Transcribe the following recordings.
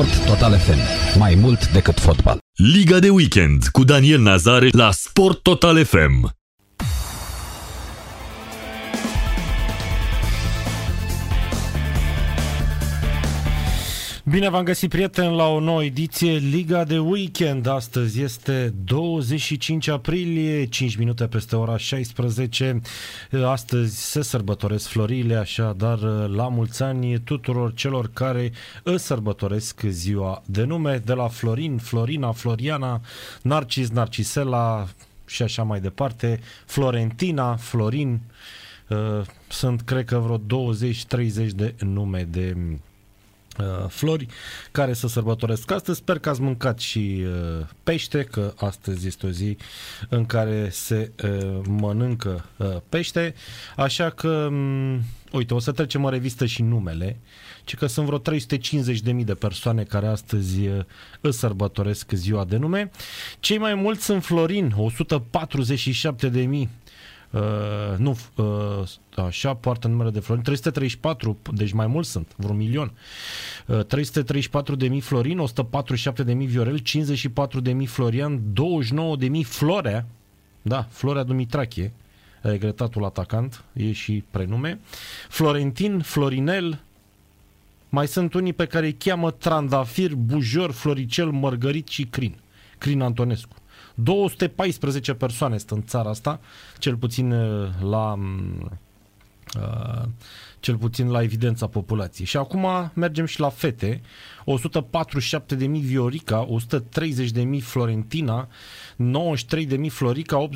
Sport Total FM. Mai mult decât fotbal. Liga de weekend cu Daniel Nazare la Sport Total FM. Bine v-am găsit, prieteni, la o nouă ediție Liga de Weekend. Astăzi este 25 aprilie, 5 minute peste ora 16. Astăzi se sărbătoresc florile, așadar la mulți ani tuturor celor care îți sărbătoresc ziua de nume, de la Florin, Florina, Floriana, Narcis, Narcisela și așa mai departe, Florentina, Florin. Sunt, cred că, vreo 20-30 de nume de Uh, flori care să sărbătoresc astăzi. Sper că ați mâncat și uh, pește, că astăzi este o zi în care se uh, mănâncă pește, așa că um, uite, o să trecem în revistă și numele, ci că sunt vreo 350.000 de persoane care astăzi îți sărbătoresc ziua de nume. Cei mai mulți sunt Florin, 147.000 Uh, nu, uh, așa, poartă numele de florin, 334, deci mai mulți sunt, vreo milion. Uh, 334 de mii florin, 147 de mii viorel, 54 de mii florian, 29 de mii florea, da, Florea Dumitrache, regretatul atacant, e și prenume. Florentin, Florinel, mai sunt unii pe care îi cheamă Trandafir, Bujor, Floricel, Mărgărit și Crin. Crin Antonescu. 214 persoane sunt în țara asta, cel puțin uh, la uh, cel puțin la evidența populației. Și acum mergem și la fete. 147.000 Viorica, 130.000 Florentina, 93.000 Florica,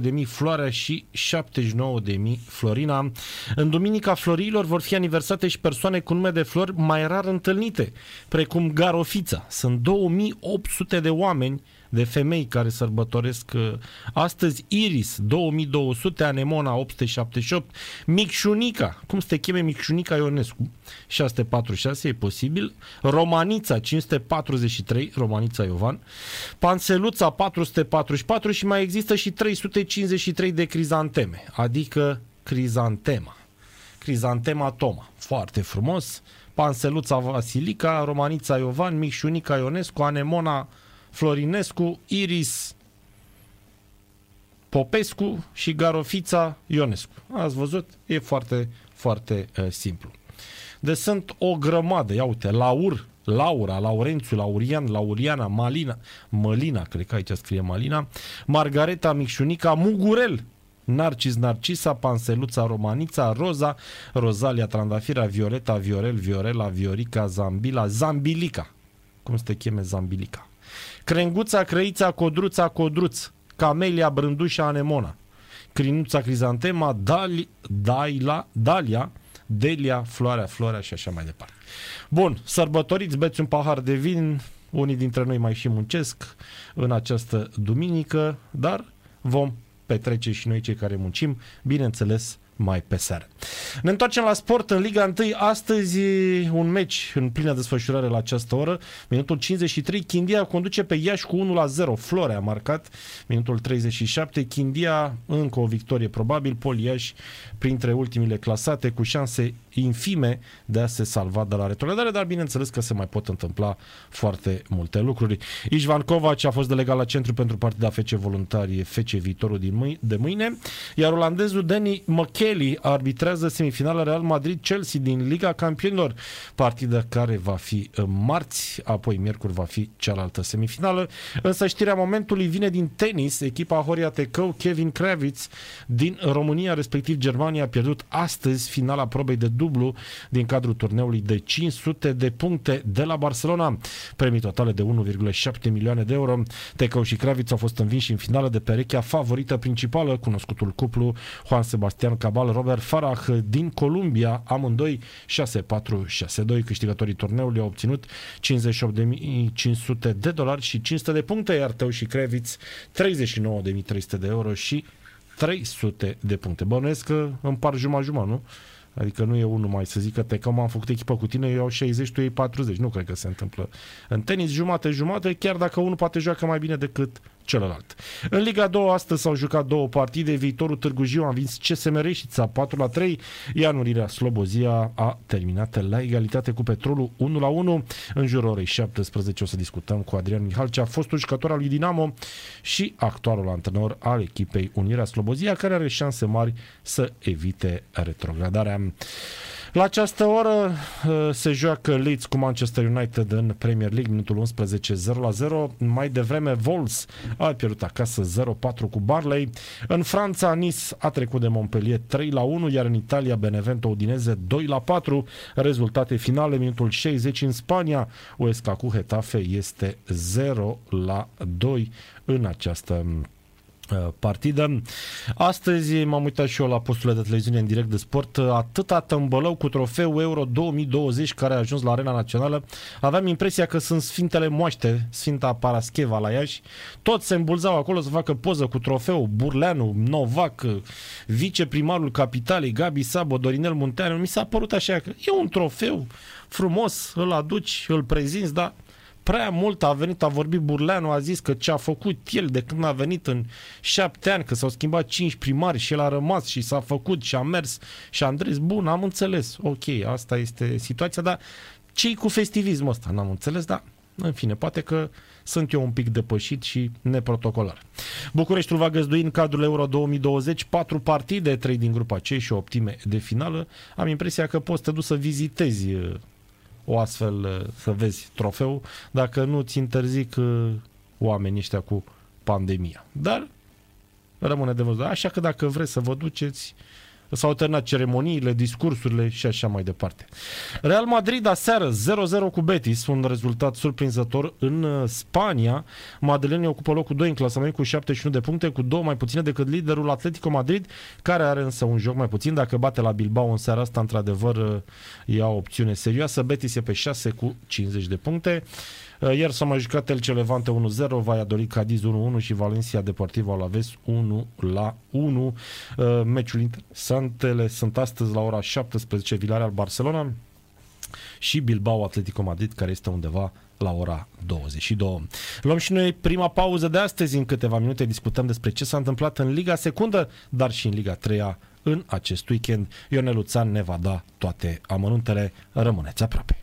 87.000 Floarea și 79.000 Florina. În Duminica Florilor vor fi aniversate și persoane cu nume de flori mai rar întâlnite, precum Garofița. Sunt 2800 de oameni de femei care sărbătoresc uh, astăzi. Iris, 2200, Anemona, 878, Micșunica, cum se te cheme Micșunica Ionescu, 646, e posibil, Romanița, 543, Romanița Iovan, Panseluța, 444 și mai există și 353 de crizanteme, adică crizantema. Crizantema Toma, foarte frumos, Panseluța Vasilica, Romanița Iovan, Micșunica Ionescu, Anemona Florinescu, Iris Popescu și Garofița Ionescu. Ați văzut? E foarte, foarte uh, simplu. Deci sunt o grămadă. Ia uite, Laur, Laura, Laurențiu, Laurian, Lauriana, Malina, Mălina, cred că aici scrie Malina, Margareta Micșunica, Mugurel, Narcis Narcisa, Panseluța Romanița, Roza, Rozalia Trandafira, Violeta, Viorel, Viorela, Viorica, Zambila, Zambilica. Cum se te cheme Zambilica? Crenguța, Crăița, Codruța, Codruț, Camelia, Brândușa, Anemona, Crinuța, Crizantema, Dali, Daila, Dalia, Delia, Floarea, Floarea și așa mai departe. Bun, sărbătoriți, beți un pahar de vin, unii dintre noi mai și muncesc în această duminică, dar vom petrece și noi cei care muncim, bineînțeles, mai pe seară. Ne întoarcem la sport în Liga 1. Astăzi un meci în plină desfășurare la această oră. Minutul 53, Chindia conduce pe Iași cu 1 la 0. Flore a marcat minutul 37. Chindia încă o victorie probabil. Pol Iași printre ultimile clasate cu șanse infime de a se salva de la retrogradare, dar bineînțeles că se mai pot întâmpla foarte multe lucruri. Ișvan Kovac a fost delegat la centru pentru partida FC Voluntari FC Viitorul din mâine, de mâine, iar olandezul Danny McKelly arbitrează semifinala Real Madrid-Chelsea din Liga Campionilor, partida care va fi marți, apoi miercuri va fi cealaltă semifinală, însă știrea momentului vine din tenis, echipa Horia Tecău, Kevin Kravitz din România, respectiv Germania, a pierdut astăzi finala probei de dublu dublu din cadrul turneului de 500 de puncte de la Barcelona. Premii totale de 1,7 milioane de euro. Tecău și Kraviț au fost învinși în finală de perechea favorită principală, cunoscutul cuplu Juan Sebastian Cabal, Robert Farah din Columbia, amândoi 6-4-6-2. Câștigătorii turneului au obținut 58.500 de dolari și 500 de puncte, iar Tău și Kreviț 39.300 de euro și 300 de puncte. Bănuiesc că împar jumătate-jumătate, nu? Adică nu e unul mai să zică te că am făcut echipă cu tine, eu iau 60, tu iei 40. Nu cred că se întâmplă. În tenis jumate-jumate, chiar dacă unul poate joacă mai bine decât celălalt. În Liga 2 astăzi s-au jucat două partide, viitorul Târgu Jiu a învins CSM Reșița 4 la 3, iar Unirea Slobozia a terminat la egalitate cu Petrolul 1 la 1. În jurul orei 17 o să discutăm cu Adrian Mihalcea, fostul jucător al lui Dinamo și actualul antrenor al echipei Unirea Slobozia, care are șanse mari să evite retrogradarea. La această oră uh, se joacă Leeds cu Manchester United în Premier League, minutul 11, 0 la 0. Mai devreme, Wolves a pierdut acasă 0-4 cu Barley. În Franța, Nice a trecut de Montpellier 3 la 1, iar în Italia, Benevento Udineze 2 la 4. Rezultate finale, minutul 60 în Spania, Uesca cu Hetafe este 0 la 2 în această Uh, partidă. Astăzi m-am uitat și eu la posturile de televiziune în direct de sport. Atâta tămbălău cu trofeu Euro 2020 care a ajuns la Arena Națională. Aveam impresia că sunt Sfintele Moaște, Sfinta Parascheva la Iași. Toți se îmbulzau acolo să facă poză cu trofeu. Burleanu, Novac, viceprimarul capitalei, Gabi Sabo, Dorinel Munteanu. Mi s-a părut așa că e un trofeu frumos, îl aduci, îl prezinți, dar prea mult a venit, a vorbit Burleanu, a zis că ce a făcut el de când a venit în șapte ani, că s-au schimbat cinci primari și el a rămas și s-a făcut și a mers și a Andres, bun, am înțeles, ok, asta este situația, dar ce cu festivismul ăsta? N-am înțeles, dar în fine, poate că sunt eu un pic depășit și neprotocolar. Bucureștiul va găzdui în cadrul Euro 2020 patru partide, trei din grupa C și o optime de finală. Am impresia că poți să te duci să vizitezi o astfel uh, să vezi trofeu, dacă nu ți interzic uh, oamenii ăștia cu pandemia. Dar rămâne de văzut. Așa că dacă vreți să vă duceți, S-au terminat ceremoniile, discursurile și așa mai departe. Real Madrid aseară 0-0 cu Betis, un rezultat surprinzător în uh, Spania. Madeleine ocupă locul 2 în clasament cu 71 de puncte, cu două mai puține decât liderul Atletico Madrid, care are însă un joc mai puțin. Dacă bate la Bilbao în seara asta, într-adevăr, uh, ia o opțiune serioasă. Betis e pe 6 cu 50 de puncte. Uh, ieri s-a mai jucat El Levante 1-0, Valladolid Cadiz 1-1 și Valencia Deportivo Alaves 1 la 1. Uh, meciul interesantele sunt astăzi la ora 17 Villarreal Barcelona și Bilbao Atletico Madrid care este undeva la ora 22. Luăm și noi prima pauză de astăzi. În câteva minute discutăm despre ce s-a întâmplat în Liga Secundă, dar și în Liga 3 în acest weekend. Ionel Luțan ne va da toate amănuntele. Rămâneți aproape.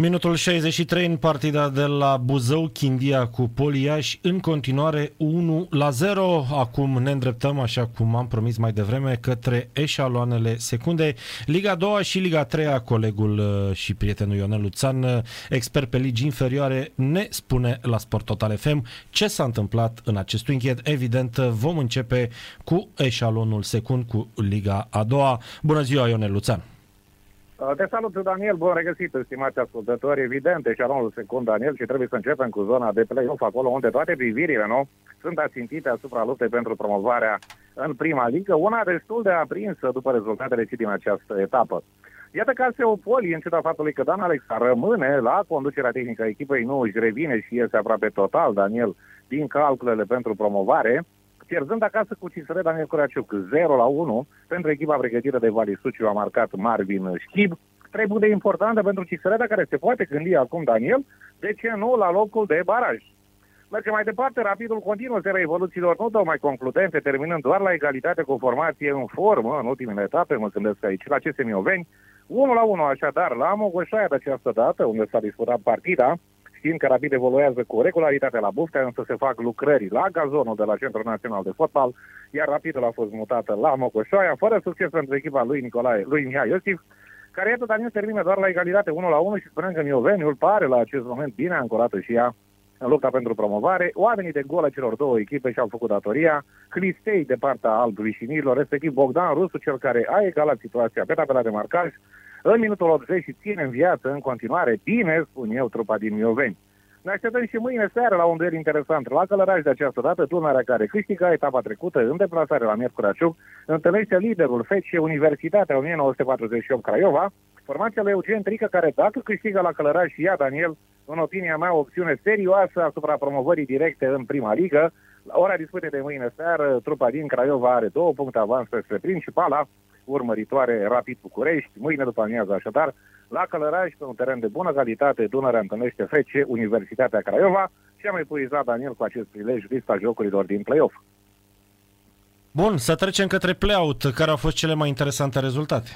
Minutul 63 în partida de la Buzău, Chindia cu Poliaș, în continuare 1 la 0. Acum ne îndreptăm, așa cum am promis mai devreme, către eșaloanele secunde. Liga 2 și Liga 3, colegul uh, și prietenul Ionel Luțan, uh, expert pe ligi inferioare, ne spune la Sport Total FM ce s-a întâmplat în acest weekend. Evident, vom începe cu eșalonul secund, cu Liga a doua. Bună ziua, Ionel Luțan! Uh, te salut, Daniel, bun regăsit, stimați ascultători. Evident, eșalonul secund, Daniel, și trebuie să începem cu zona de play-off, acolo unde toate privirile nu, sunt ațintite asupra luptei pentru promovarea în prima ligă, una destul de aprinsă după rezultatele și din această etapă. Iată că Seopoli, în ciuda faptului că Dan Alex rămâne la conducerea tehnică a echipei, nu își revine și iese aproape total, Daniel, din calculele pentru promovare, pierzând acasă cu Cisre Daniel Coraciuc 0 la 1 pentru echipa pregătită de Vali Suciu a marcat Marvin Schib. Trei puncte importante pentru Cisreda care se poate gândi acum Daniel, de ce nu la locul de baraj. Mergem mai departe, rapidul continuă seria evoluțiilor nu dau mai concludente, terminând doar la egalitate cu formație în formă în ultimele etape, mă gândesc aici la CSM Mioveni, 1 la 1 așadar la Mogoșaia de această dată, unde s-a disputat partida, știind că Rapid evoluează cu regularitate la Buftea, însă se fac lucrări la gazonul de la Centrul Național de Fotbal, iar Rapidul a fost mutată la Mocoșoaia, fără succes pentru echipa lui Nicolae, lui Mihai Iosif, care iată Daniel termină doar la egalitate 1 la 1 și spunem că Mioveniul pare la acest moment bine ancorată și ea în lupta pentru promovare. Oamenii de gol a celor două echipe și-au făcut datoria. Cristei de partea albruișinilor, respectiv Bogdan Rusu, cel care a egalat situația pe tabela de marcaj, în minutul 80 și ține în viață în continuare, bine spun eu, trupa din Mioveni. Ne așteptăm și mâine seară la un duel interesant. La Călăraș de această dată, Dunărea care câștigă etapa trecută în deplasare la Miercurea Ciuc, întâlnește liderul FEC Universitatea 1948 Craiova, formația lui Eugen Trică, care dacă câștigă la Călăraș și ia Daniel, în opinia mea, o opțiune serioasă asupra promovării directe în prima ligă. La ora disputei de mâine seară, trupa din Craiova are două puncte avans peste principala, urmăritoare Rapid București, mâine după amiază așadar, la Călăraș, pe un teren de bună calitate, Dunărea întâlnește FC Universitatea Craiova și am epuizat Daniel cu acest prilej lista jocurilor din play-off. Bun, să trecem către play-out. Care au fost cele mai interesante rezultate?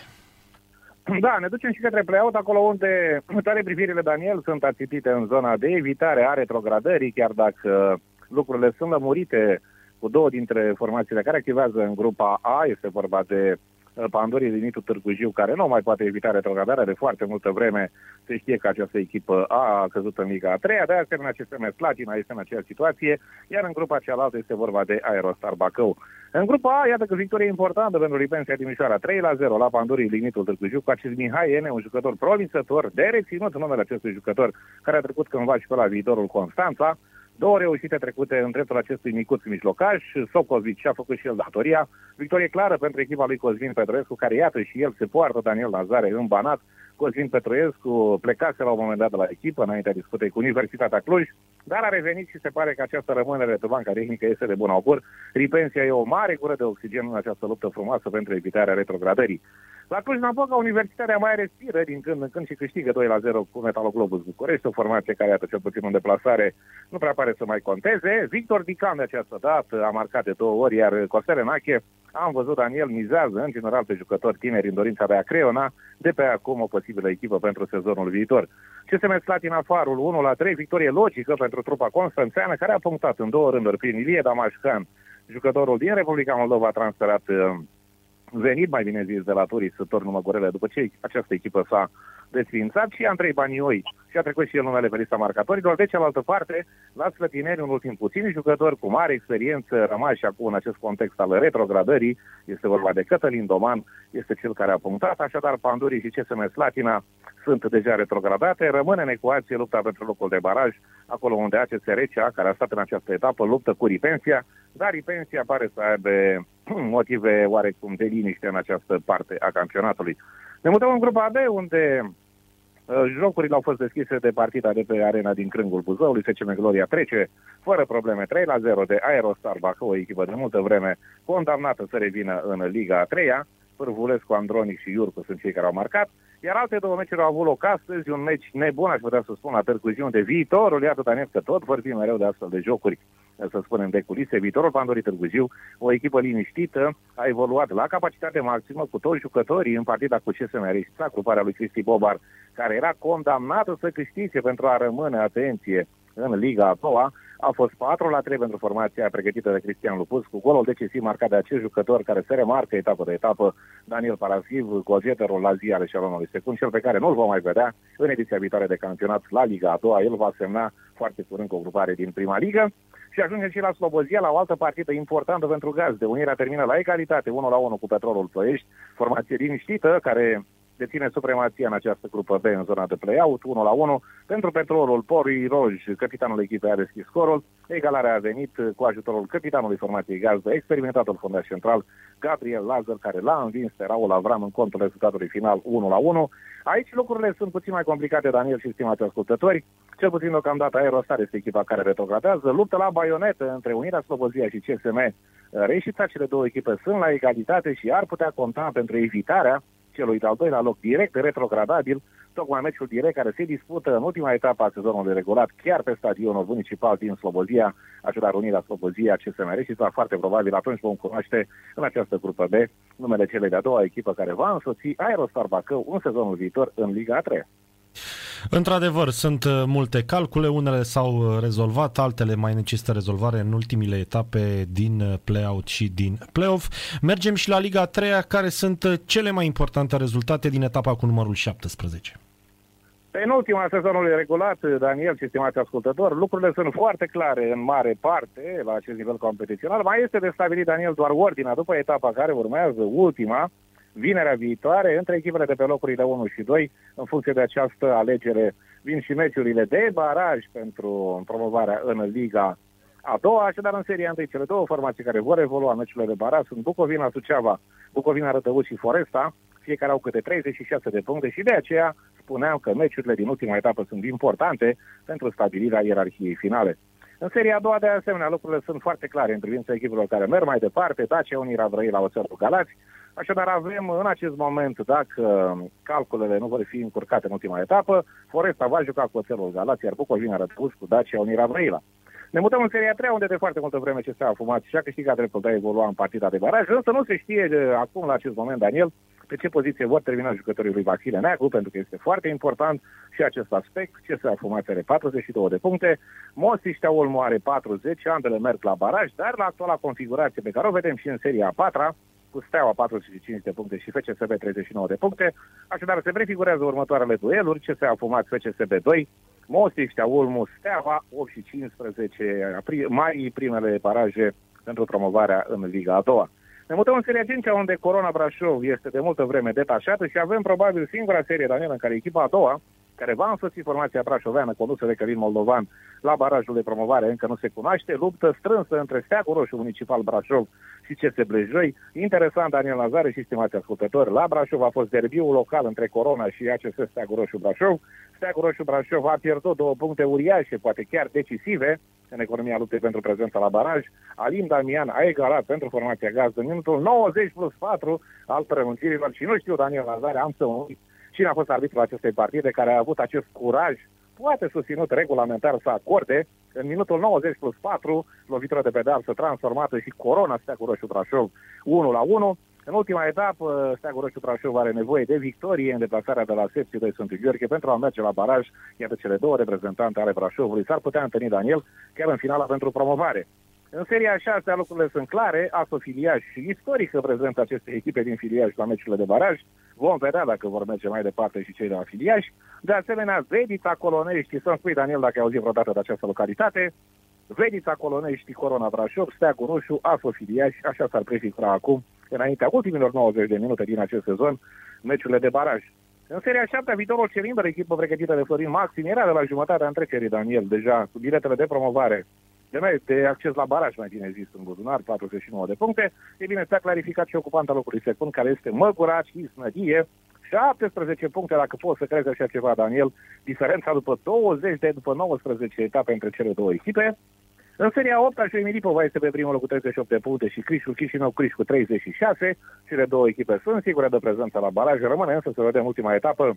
Da, ne ducem și către play-out, acolo unde toate privirile Daniel sunt ațipite în zona de evitare a retrogradării, chiar dacă lucrurile sunt lămurite cu două dintre formațiile care activează în grupa A, este vorba de Uh, Pandorii din Nitu Târgu Jiu, care nu mai poate evita retrogradarea de foarte multă vreme. Se știe că această echipă a căzut în Liga a 3 de asemenea CSM Slatina este în aceeași situație, iar în grupa cealaltă este vorba de Aerostar Bacău. În grupa A, iată că victorie importantă pentru Lipensia Timișoara, 3 la 0 la Pandorii Lignitul Târgu Jiu, cu acest Mihai Ene, un jucător provințător, de reținut numele acestui jucător, care a trecut cândva și pe la viitorul Constanța, Două reușite trecute în dreptul acestui micuț mijlocaș. Sokovic și-a făcut și el datoria. Victorie clară pentru echipa lui Cosmin Petruescu, care iată și el se poartă Daniel Nazare în banat. Cosmin Petruescu plecase la un moment dat de la echipă înaintea discutei cu Universitatea Cluj, dar a revenit și se pare că această rămânere pe banca tehnică este de bun augur. Ripensia e o mare cură de oxigen în această luptă frumoasă pentru evitarea retrogradării. La Cluj-Napoca, Universitatea mai respiră din când în când și câștigă 2 la 0 cu Metaloglobus București, o formație care, iată, cel puțin în deplasare, nu prea pare să mai conteze. Victor Dican de această dată a marcat de două ori, iar Costel Enache, am văzut Daniel mizează în general pe jucători tineri în dorința de a creona de pe acum o posibilă echipă pentru sezonul viitor. CSM Slatina Farul 1 la 3, victorie logică pentru trupa constanțeană, care a punctat în două rânduri prin Ilie Damașcan, jucătorul din Republica Moldova transferat venit, mai bine zis, de la Turis Turnul Măgurele, după ce această echipă s-a desfințat și Andrei Banioi și a trecut și el numele pe lista marcatorilor. De cealaltă parte, la Slătineri, un ultim puțin jucător cu mare experiență, rămași acum în acest context al retrogradării, este vorba de Cătălin Doman, este cel care a punctat, așadar Pandurii și CSM Slatina sunt deja retrogradate, rămâne în ecuație lupta pentru locul de baraj, acolo unde ACS Recea, care a stat în această etapă, luptă cu Ripensia, dar Ripensia pare să aibă motive oarecum de liniște în această parte a campionatului. Ne mutăm în grupa B, unde uh, jocurile au fost deschise de partida de pe arena din Crângul Buzăului. FCM Gloria trece fără probleme 3 la 0 de Aerostar Bacău, o echipă de multă vreme condamnată să revină în Liga a 3-a. Pârvulescu, Andronic și Iurcu sunt cei care au marcat. Iar alte două meciuri au avut loc astăzi, un meci nebun, aș putea să spun, la Târgu Jiu, de viitorul, iată, Daniel, că tot vorbim mereu de astfel de jocuri, să spunem, de culise. Viitorul Pandorii Târgu Jiu, o echipă liniștită, a evoluat la capacitate maximă cu toți jucătorii în partida cu CSM Reșița, gruparea lui Cristi Bobar, care era condamnată să câștige pentru a rămâne, atenție, în Liga a doua, a fost 4 la 3 pentru formația pregătită de Cristian Lupus, cu golul decisiv marcat de acest jucător care se remarcă etapă de etapă, Daniel Parasiv, golgeterul la zi ale șalonului secund, cel pe care nu-l vom mai vedea în ediția viitoare de campionat la Liga a doua. El va semna foarte curând cu o grupare din prima ligă. Și ajungem și la Slobozia, la o altă partidă importantă pentru gaz. De Unirea termină la egalitate, 1 la 1 cu Petrolul Ploiești, formație liniștită, care deține supremația în această grupă B în zona de play-out, 1 la 1. Pentru petrolul Pori Roj, capitanul echipei a deschis scorul. Egalarea a venit cu ajutorul capitanului formației gazdă, experimentatul fundaș central, Gabriel Lazar, care l-a învins pe Raul Avram în contul rezultatului final 1 la 1. Aici lucrurile sunt puțin mai complicate, Daniel și stimați ascultători. Cel puțin deocamdată Aerostar este echipa care retrogradează. Luptă la baionetă între Unirea Slobozia și CSM. Reșița cele două echipe sunt la egalitate și ar putea conta pentru evitarea celui de-al doilea loc direct retrogradabil, tocmai meciul direct care se dispută în ultima etapă a sezonului regulat, chiar pe stadionul municipal din Slobozia, așadar Unirea Slobozia, CSMR și foarte probabil atunci vom cunoaște în această grupă B numele celei de-a doua echipă care va însoți Aerostar Bacău în sezonul viitor în Liga a 3 Într-adevăr, sunt uh, multe calcule, unele s-au uh, rezolvat, altele mai necesită rezolvare în ultimile etape din uh, play-out și din play-off. Mergem și la Liga 3 care sunt cele mai importante rezultate din etapa cu numărul 17. În ultima sezonului regulat, Daniel și stimați ascultători, lucrurile sunt foarte clare în mare parte la acest nivel competițional. Mai este de stabilit, Daniel, doar ordinea după etapa care urmează, ultima, vinerea viitoare între echipele de pe locurile 1 și 2. În funcție de această alegere vin și meciurile de baraj pentru promovarea în Liga a doua, așadar în seria întâi, cele două formații care vor evolua meciurile de baraj sunt Bucovina, Suceava, Bucovina, Rădăuț și Foresta, fiecare au câte 36 de puncte și de aceea spuneam că meciurile din ultima etapă sunt importante pentru stabilirea ierarhiei finale. În seria a doua, de asemenea, lucrurile sunt foarte clare în privința echipelor care merg mai departe, Dacia Unirea Vrăi la Oțelul Galați, Așadar avem în acest moment, dacă calculele nu vor fi încurcate în ultima etapă, Foresta va juca cu Oțelul Galați, iar Bucovina răpus cu Dacia Unirea Vrăila. Ne mutăm în seria 3, unde de foarte multă vreme ce s-a fumat și a câștigat dreptul de a evolua în partida de baraj, însă nu se știe de acum, la acest moment, Daniel, pe ce poziție vor termina jucătorii lui Vasile Neagu, pentru că este foarte important și acest aspect. Ce s-a fumat are 42 de puncte, Mosiștea Olmu are 40, ambele merg la baraj, dar la actuala configurație pe care o vedem și în seria a 4 cu Steaua 45 de puncte și FCSB 39 de puncte. Așadar, se prefigurează următoarele dueluri, ce s-a fumat FCSB 2, Mostiștea, Ulmu, Steaua, 8 și 15 mai primele paraje pentru promovarea în Liga a doua. Ne mutăm în seria 5 unde Corona Brașov este de multă vreme detașată și avem probabil singura serie, Daniel, în care echipa a doua, care va însoți formația brașoveană condusă de Călin Moldovan la barajul de promovare, încă nu se cunoaște, luptă strânsă între Steagul Roșu Municipal Brașov și CS Blejoi. Interesant, Daniel Lazare și stimați ascultători, la Brașov a fost derbiul local între Corona și ACS Steagul Roșu Brașov. Steagul Roșu Brașov a pierdut două puncte uriașe, poate chiar decisive, în economia luptei pentru prezența la baraj. Alim Damian a egalat pentru formația gazdă în minutul 90 plus 4 al prelungirilor și nu știu, Daniel Lazare, am să uit cine a fost arbitrul acestei partide care a avut acest curaj poate susținut regulamentar să acorde în minutul 90 plus 4 lovitură de pedeapsă transformată și corona Steagul Roșu Brașov 1 la 1. În ultima etapă, Steagul Roșu Brașov are nevoie de victorie în deplasarea de la Sepsi 2 Sfântul Gheorghe pentru a merge la baraj. Iată cele două reprezentante ale Brașovului. S-ar putea întâlni Daniel chiar în finala pentru promovare. În seria 6 lucrurile sunt clare, ASO Filiaj și istorică prezentă aceste echipe din Filiaj la meciurile de baraj. Vom vedea dacă vor merge mai departe și cei de la Filiaj. De asemenea, Vedița Colonești, să-mi spui, Daniel, dacă ai auzit vreodată de această localitate, Vedița Colonești, Corona Brașov, Steagul Roșu, ASO Filiaj, așa s-ar prefigura acum, înaintea ultimilor 90 de minute din acest sezon, meciurile de baraj. În seria 7, viitorul Celimbăr, echipă pregătită de Florin Maxim, era de la jumătatea întrecerii, Daniel, deja cu biletele de promovare de, de acces la baraj, mai bine zis, în buzunar, 49 de puncte. E bine, s-a clarificat și ocupanta locului secund, care este Măguraci Isnădie, 17 puncte, dacă poți să crezi așa ceva, Daniel, diferența după 20 de după 19 etape între cele două echipe. În seria 8 și Milipova este pe primul loc cu 38 de puncte și Crișul Chișinău Criș cu 36. Cele două echipe sunt sigure de prezență la baraj. Rămâne însă să vedem ultima etapă,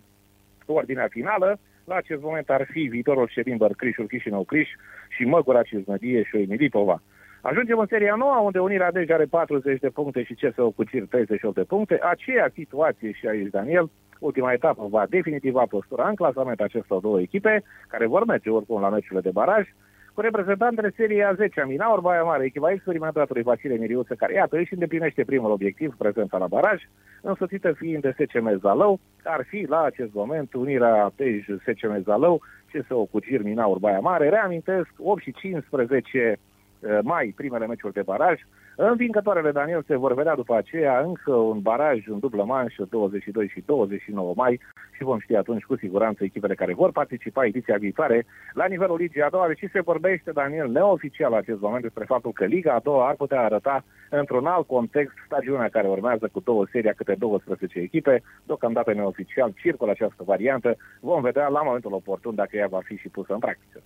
ordinea finală. La acest moment ar fi viitorul Ședinbăr Crișul Chișinău Criș și Măgura Cizmădie și Milipova. Ajungem în seria nouă, unde Unirea Dej are 40 de puncte și CSO cu Cir 38 de puncte. Aceea situație și aici, Daniel. Ultima etapă va definitiva postura în clasament acestor două echipe, care vor merge oricum la meciurile de baraj cu reprezentantele serie a 10 a Minaur, Baia Mare, echipa experimentatului Vasile Miriuță, care iată își îndeplinește primul obiectiv, prezența la baraj, însoțită fiind de SCM Zalău, ar fi la acest moment unirea Pej SCM Zalău, CSO cu Gir Minaur, Baia Mare, reamintesc 8 și 15 eh, mai primele meciuri de baraj, Învingătoarele Daniel se vor vedea după aceea încă un baraj în dublă manșă 22 și 29 mai și vom ști atunci cu siguranță echipele care vor participa ediția viitoare la nivelul Ligii a doua, deși se vorbește, Daniel, neoficial acest moment despre faptul că Liga a doua ar putea arăta într-un alt context stagiunea care urmează cu două serii câte 12 echipe. Deocamdată neoficial circulă această variantă. Vom vedea la momentul oportun dacă ea va fi și pusă în practică.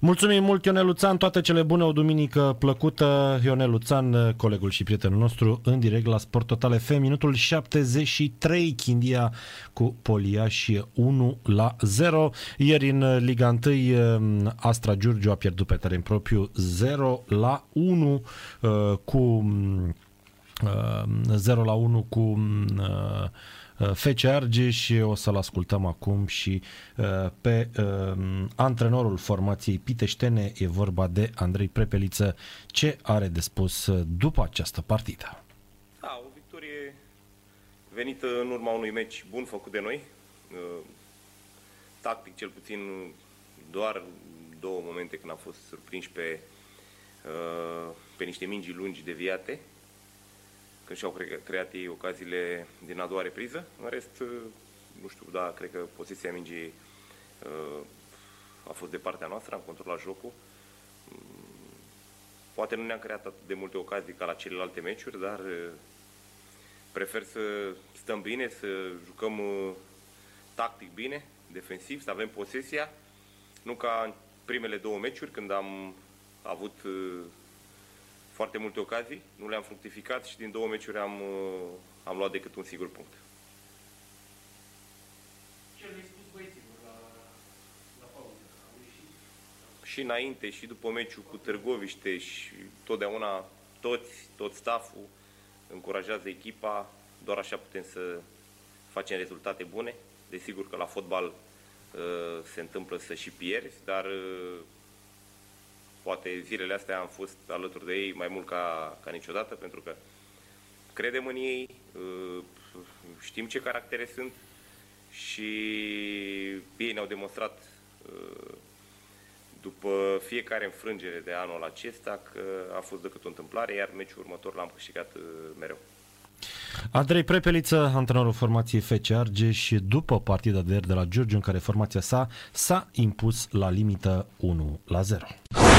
Mulțumim mult, Ionel Luțan, toate cele bune, o duminică plăcută. Ionel Luțan, colegul și prietenul nostru, în direct la Sport Total FM, minutul 73, Chindia cu Polia și 1 la 0. Ieri în Liga 1, Astra Giurgiu a pierdut pe teren propriu 0 la 1 uh, cu 0 uh, la 1 cu uh, Uh, Fece Argeș o să-l ascultăm acum și uh, pe uh, antrenorul formației Piteștene, e vorba de Andrei Prepeliță, ce are de spus după această partidă. Da, o victorie venită în urma unui meci bun făcut de noi, tactic cel puțin doar două momente când am fost surprinși pe, pe niște mingi lungi deviate, când și-au creat ei ocaziile din a doua repriză. În rest, nu știu, da, cred că poziția mingii a fost de partea noastră, am controlat jocul. Poate nu ne-am creat atât de multe ocazii ca la celelalte meciuri, dar prefer să stăm bine, să jucăm tactic bine, defensiv, să avem posesia, nu ca în primele două meciuri când am avut foarte multe ocazii, nu le-am fructificat și din două meciuri am, am luat decât un sigur punct. Ce le-ai spus băieților la, la pauză? Și înainte și după meciul cu Târgoviște și totdeauna toți, tot stafful încurajează echipa, doar așa putem să facem rezultate bune. Desigur că la fotbal uh, se întâmplă să și pierzi, dar uh, poate zilele astea am fost alături de ei mai mult ca, ca niciodată, pentru că credem în ei, uh, știm ce caractere sunt și ei ne-au demonstrat uh, după fiecare înfrângere de anul acesta că a fost decât o întâmplare, iar meciul următor l-am câștigat uh, mereu. Andrei Prepeliță, antrenorul formației FC Argeș, după partida de ieri de la Giurgiu, în care formația sa s-a impus la limită 1 la 0.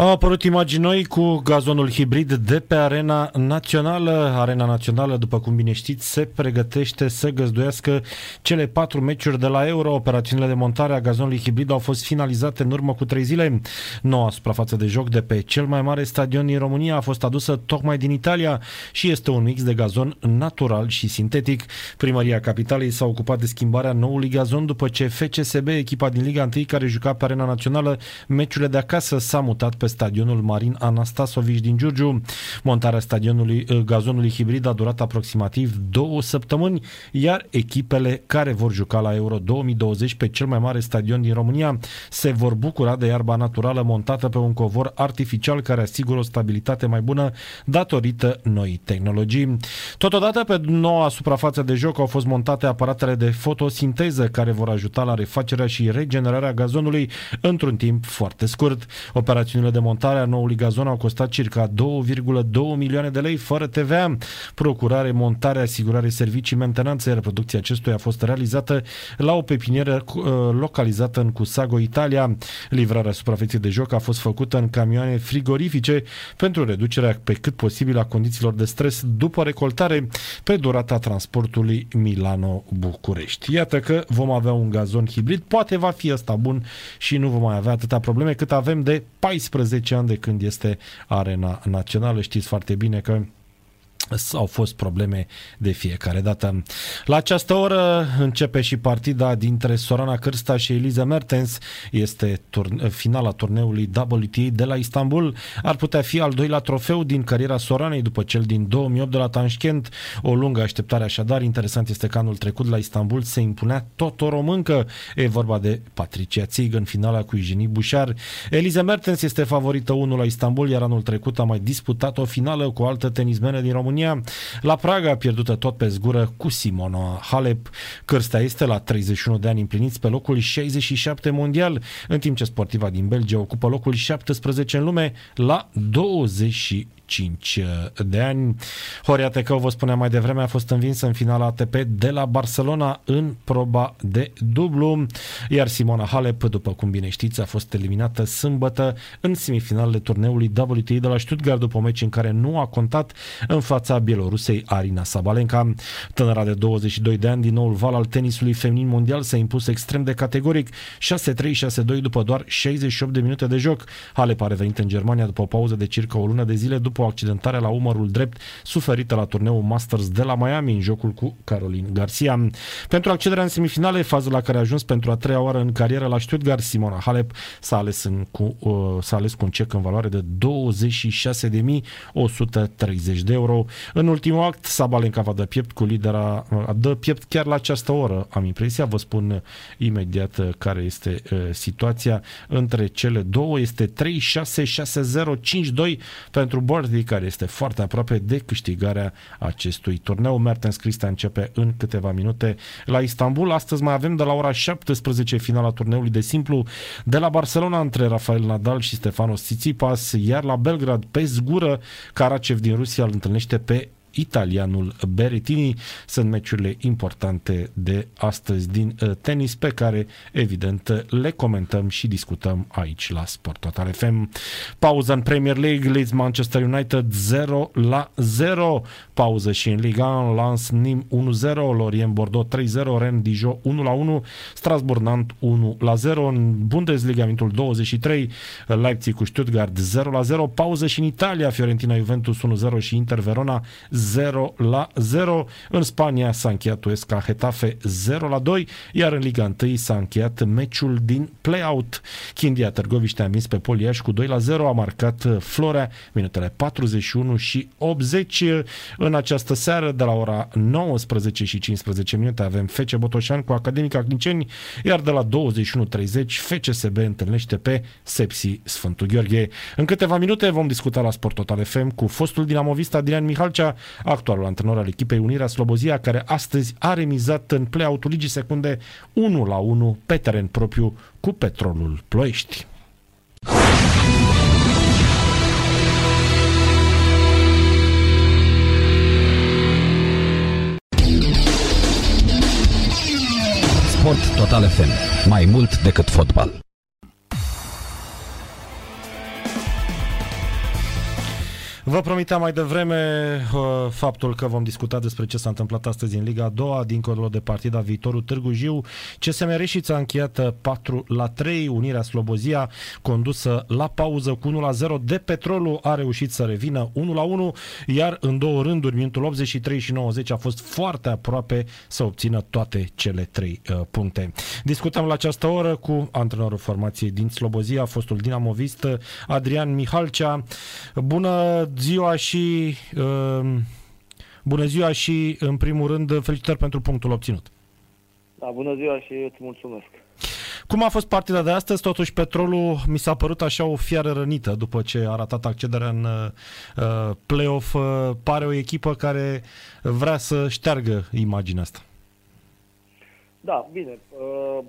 Au apărut imagini noi cu gazonul hibrid de pe Arena Națională. Arena Națională, după cum bine știți, se pregătește să găzduiască cele patru meciuri de la Euro. Operațiunile de montare a gazonului hibrid au fost finalizate în urmă cu trei zile. Noua suprafață de joc de pe cel mai mare stadion din România a fost adusă tocmai din Italia și este un mix de gazon natural și sintetic. Primăria Capitalei s-a ocupat de schimbarea noului gazon după ce FCSB, echipa din Liga 1 care juca pe Arena Națională, meciurile de acasă s-a mutat pe stadionul Marin Anastasovici din Giurgiu. Montarea stadionului uh, gazonului hibrid a durat aproximativ două săptămâni, iar echipele care vor juca la Euro 2020 pe cel mai mare stadion din România se vor bucura de iarba naturală montată pe un covor artificial care asigură o stabilitate mai bună datorită noii tehnologii. Totodată pe noua suprafață de joc au fost montate aparatele de fotosinteză care vor ajuta la refacerea și regenerarea gazonului într-un timp foarte scurt. Operațiunile de montare a noului gazon au costat circa 2,2 milioane de lei fără TVA. Procurare, montare, asigurare, servicii, mentenanță, iar producția acestuia a fost realizată la o pepinieră uh, localizată în Cusago, Italia. Livrarea suprafeței de joc a fost făcută în camioane frigorifice pentru reducerea pe cât posibil a condițiilor de stres după recoltare pe durata transportului Milano-București. Iată că vom avea un gazon hibrid, poate va fi ăsta bun și nu vom mai avea atâtea probleme cât avem de 14 10 ani de când este arena națională. Știți foarte bine că au fost probleme de fiecare dată. La această oră începe și partida dintre Sorana Cârsta și Eliza Mertens. Este turne- finala turneului WTA de la Istanbul. Ar putea fi al doilea trofeu din cariera Soranei după cel din 2008 de la Tashkent. O lungă așteptare așadar. Interesant este că anul trecut la Istanbul se impunea tot o româncă. E vorba de Patricia Țig în finala cu Eugenie Bușar. Eliza Mertens este favorită 1 la Istanbul, iar anul trecut a mai disputat o finală cu o altă tenismenă din România România. La Praga, pierdută tot pe zgură cu Simona Halep. Cârstea este la 31 de ani împliniți pe locul 67 mondial, în timp ce sportiva din Belgia ocupă locul 17 în lume la 20 5 uh, de ani. Horia Tecău, vă spuneam mai devreme, a fost învinsă în finala ATP de la Barcelona în proba de dublu, iar Simona Halep, după cum bine știți, a fost eliminată sâmbătă în semifinalele turneului WTA de la Stuttgart după un meci în care nu a contat în fața bielorusei Arina Sabalenka. Tânăra de 22 de ani din noul val al tenisului feminin mondial s-a impus extrem de categoric 6-3-6-2 după doar 68 de minute de joc. Halep a revenit în Germania după o pauză de circa o lună de zile după după o accidentare la umărul drept suferită la turneul Masters de la Miami în jocul cu Caroline Garcia. Pentru accederea în semifinale, fază la care a ajuns pentru a treia oară în carieră la Stuttgart, Simona Halep s-a ales, în, cu, uh, s-a ales cu un cec în valoare de 26.130 de euro. În ultimul act, Sabalenka va da piept cu lidera, uh, dă piept chiar la această oră, am impresia, vă spun imediat uh, care este uh, situația între cele două, este 3-6-6-0-5-2 pentru Bordi, care este foarte aproape de câștigarea acestui turneu. Mertens Crista începe în câteva minute la Istanbul. Astăzi mai avem de la ora 17 finala turneului de simplu de la Barcelona între Rafael Nadal și Stefanos Tsitsipas, iar la Belgrad pe zgură Karacev din Rusia îl întâlnește pe italianul Berrettini. Sunt meciurile importante de astăzi din uh, tenis pe care evident le comentăm și discutăm aici la Sport Total FM. Pauză în Premier League, Leeds Manchester United 0 la 0. Pauză și în Liga 1, Lens Nim 1-0, Lorient Bordeaux 3-0, Rennes Dijon 1 la 1, Strasbourg Nantes 1 la 0. În Bundesliga, minutul 23, Leipzig cu Stuttgart 0 la 0. Pauză și în Italia, Fiorentina Juventus 1-0 și Inter Verona 0 la 0. În Spania s-a încheiat Uesca Hetafe 0 la 2, iar în Liga 1 s-a încheiat meciul din play-out. Chindia Târgoviște a învins pe Poliaș cu 2 la 0, a marcat Florea minutele 41 și 80. În această seară, de la ora 19 și 15 minute, avem FC Botoșan cu Academica Clinceni, iar de la 21.30 FCSB întâlnește pe Sepsi Sfântul Gheorghe. În câteva minute vom discuta la Sport Total FM cu fostul dinamovist Adrian Mihalcea, actualul antrenor al echipei Unirea Slobozia, care astăzi a remizat în play-out-ul Ligii Secunde 1 la 1 pe teren propriu cu Petrolul Ploiești. Sport Total FM. Mai mult decât fotbal. Vă promiteam mai devreme uh, faptul că vom discuta despre ce s-a întâmplat astăzi în Liga a doua, dincolo de partida viitorul Târgu Jiu. CSM Reșița a încheiat 4 la 3, Unirea Slobozia condusă la pauză cu 1 la 0 de Petrolul a reușit să revină 1 la 1, iar în două rânduri, minutul 83 și 90 a fost foarte aproape să obțină toate cele trei uh, puncte. Discutăm la această oră cu antrenorul formației din Slobozia, fostul dinamovist Adrian Mihalcea. Bună ziua și uh, bună ziua și în primul rând felicitări pentru punctul obținut. Da, bună ziua și îți mulțumesc. Cum a fost partida de astăzi? Totuși Petrolul mi s-a părut așa o fiară rănită după ce a ratat accederea în uh, play-off. Uh, pare o echipă care vrea să șteargă imaginea asta. Da, bine. Uh,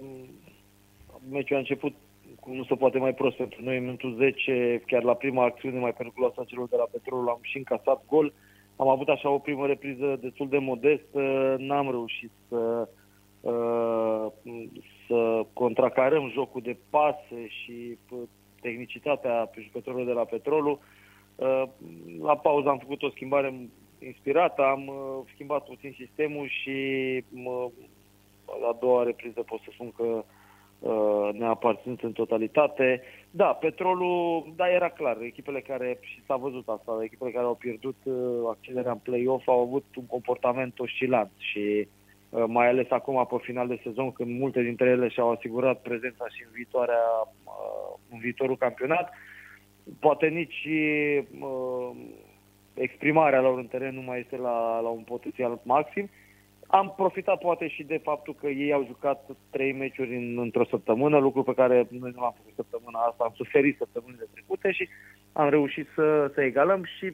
meciul a început cum nu se poate mai prost pentru noi. În minutul 10, chiar la prima acțiune mai periculoasă a celor de la Petrol, am și încasat gol. Am avut așa o primă repriză destul de modestă, n-am reușit să, uh, să contracarăm jocul de pase și uh, tehnicitatea jucătorilor de la Petrolul. Uh, la pauză am făcut o schimbare inspirată, am uh, schimbat puțin sistemul și uh, la a doua repriză pot să spun că uh, Uh, ne aparținut în totalitate. Da, petrolul, da, era clar. Echipele care, și s-a văzut asta, echipele care au pierdut uh, accederea în play-off au avut un comportament oscilant și uh, mai ales acum pe final de sezon, când multe dintre ele și-au asigurat prezența și în, viitoarea, în viitorul campionat, poate nici exprimarea lor în teren nu mai este la, la un potențial maxim. Am profitat poate și de faptul că ei au jucat trei meciuri în, într-o săptămână, lucru pe care noi nu l-am făcut săptămâna asta, am suferit săptămânile trecute și am reușit să, să egalăm și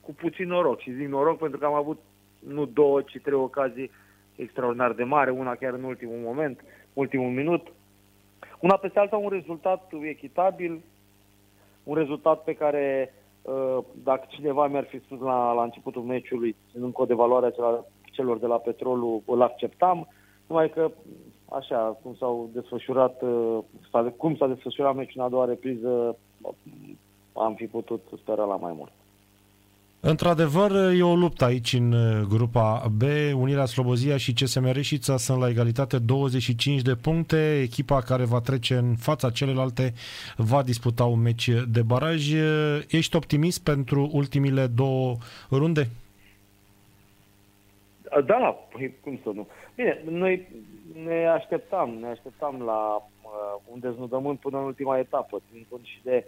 cu puțin noroc. Și zic noroc pentru că am avut nu două, ci trei ocazii extraordinar de mare, una chiar în ultimul moment, ultimul minut. Una peste alta un rezultat echitabil, un rezultat pe care uh, dacă cineva mi-ar fi spus la, la începutul meciului, ținând cod de valoarea celor de la petrolul îl acceptam, numai că așa cum s-au desfășurat, uh, cum s-a desfășurat meciul în a doua repriză, am fi putut spera la mai mult. Într-adevăr, e o luptă aici în uh, grupa B. Unirea Slobozia și CSM Reșița sunt la egalitate 25 de puncte. Echipa care va trece în fața celelalte va disputa un meci de baraj. Ești optimist pentru ultimile două runde? Da, păi, cum să nu. Bine, noi ne așteptam, ne așteptam la uh, un deznodământ până în ultima etapă, ținând cont și de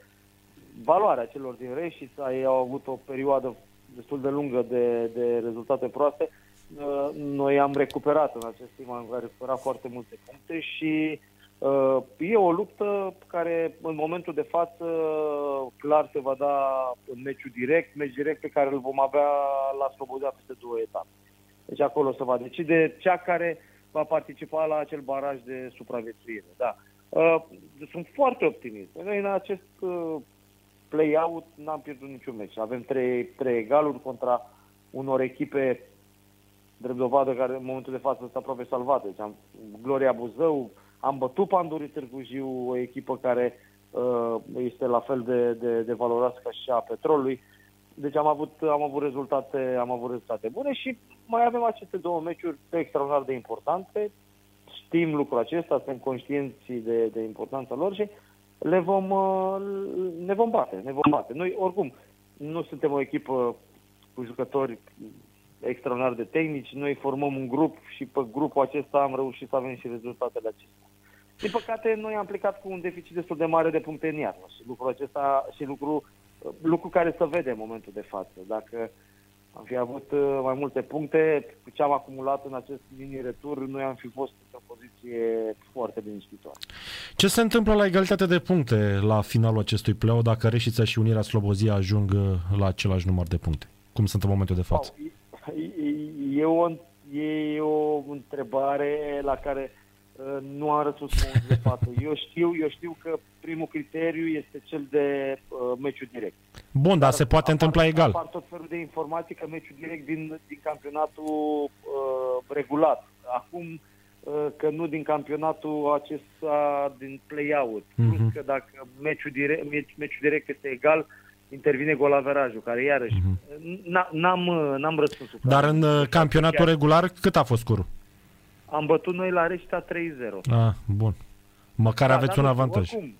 valoarea celor din Reșița. Ei au avut o perioadă destul de lungă de, de rezultate proaste. Uh, noi am recuperat în acest timp, am recuperat foarte multe puncte și uh, e o luptă care în momentul de față clar se va da în meciul direct, meci direct pe care îl vom avea la Slobodea peste două etape. Deci acolo se va decide cea care va participa la acel baraj de supraviețuire. Da. Uh, sunt foarte optimist. Noi în acest uh, play-out n-am pierdut niciun meci. Avem trei, trei egaluri contra unor echipe drept dovadă care în momentul de față sunt aproape salvate. Deci am Gloria Buzău, am bătut Pandurii Târgu Jiu, o echipă care uh, este la fel de, de, de valoroasă ca și a Petrolului. Deci am avut, am avut rezultate, am avut rezultate bune și mai avem aceste două meciuri extraordinar de importante. Știm lucrul acesta, suntem conștienți de, de importanța lor și le vom, uh, ne vom bate, ne vom bate. Noi, oricum, nu suntem o echipă cu jucători extraordinar de tehnici, noi formăm un grup și pe grupul acesta am reușit să avem și rezultatele acestea. Din păcate, noi am plecat cu un deficit destul de mare de puncte în iarnă și lucrul acesta și lucru, lucru care se vede în momentul de față. Dacă am fi avut uh, mai multe puncte, cu ce am acumulat în acest mini-retur, noi am fi fost într-o poziție foarte liniștitoare. Ce se întâmplă la egalitate de puncte la finalul acestui play dacă Reșița și Unirea Slobozia ajung uh, la același număr de puncte? Cum sunt în momentul de față? E o, e o întrebare la care uh, nu am răspuns în de față. Eu știu, eu știu că primul criteriu este cel de uh, meciul direct. Bun, dar, dar se poate apar, întâmpla egal. Apar tot felul de informații că meciul direct din, din campionatul uh, regulat. Acum uh, că nu din campionatul acesta din play-out. Uh-huh. Plus că dacă meciul direct, meci, meciul direct este egal, intervine golaverajul, care iarăși uh-huh. n-am, n-am răspuns. Dar în uh, campionatul chiar... regular cât a fost scurul? Am bătut noi la Reșita 3-0. Ah, bun. Măcar da, aveți un avantaj. Oricum,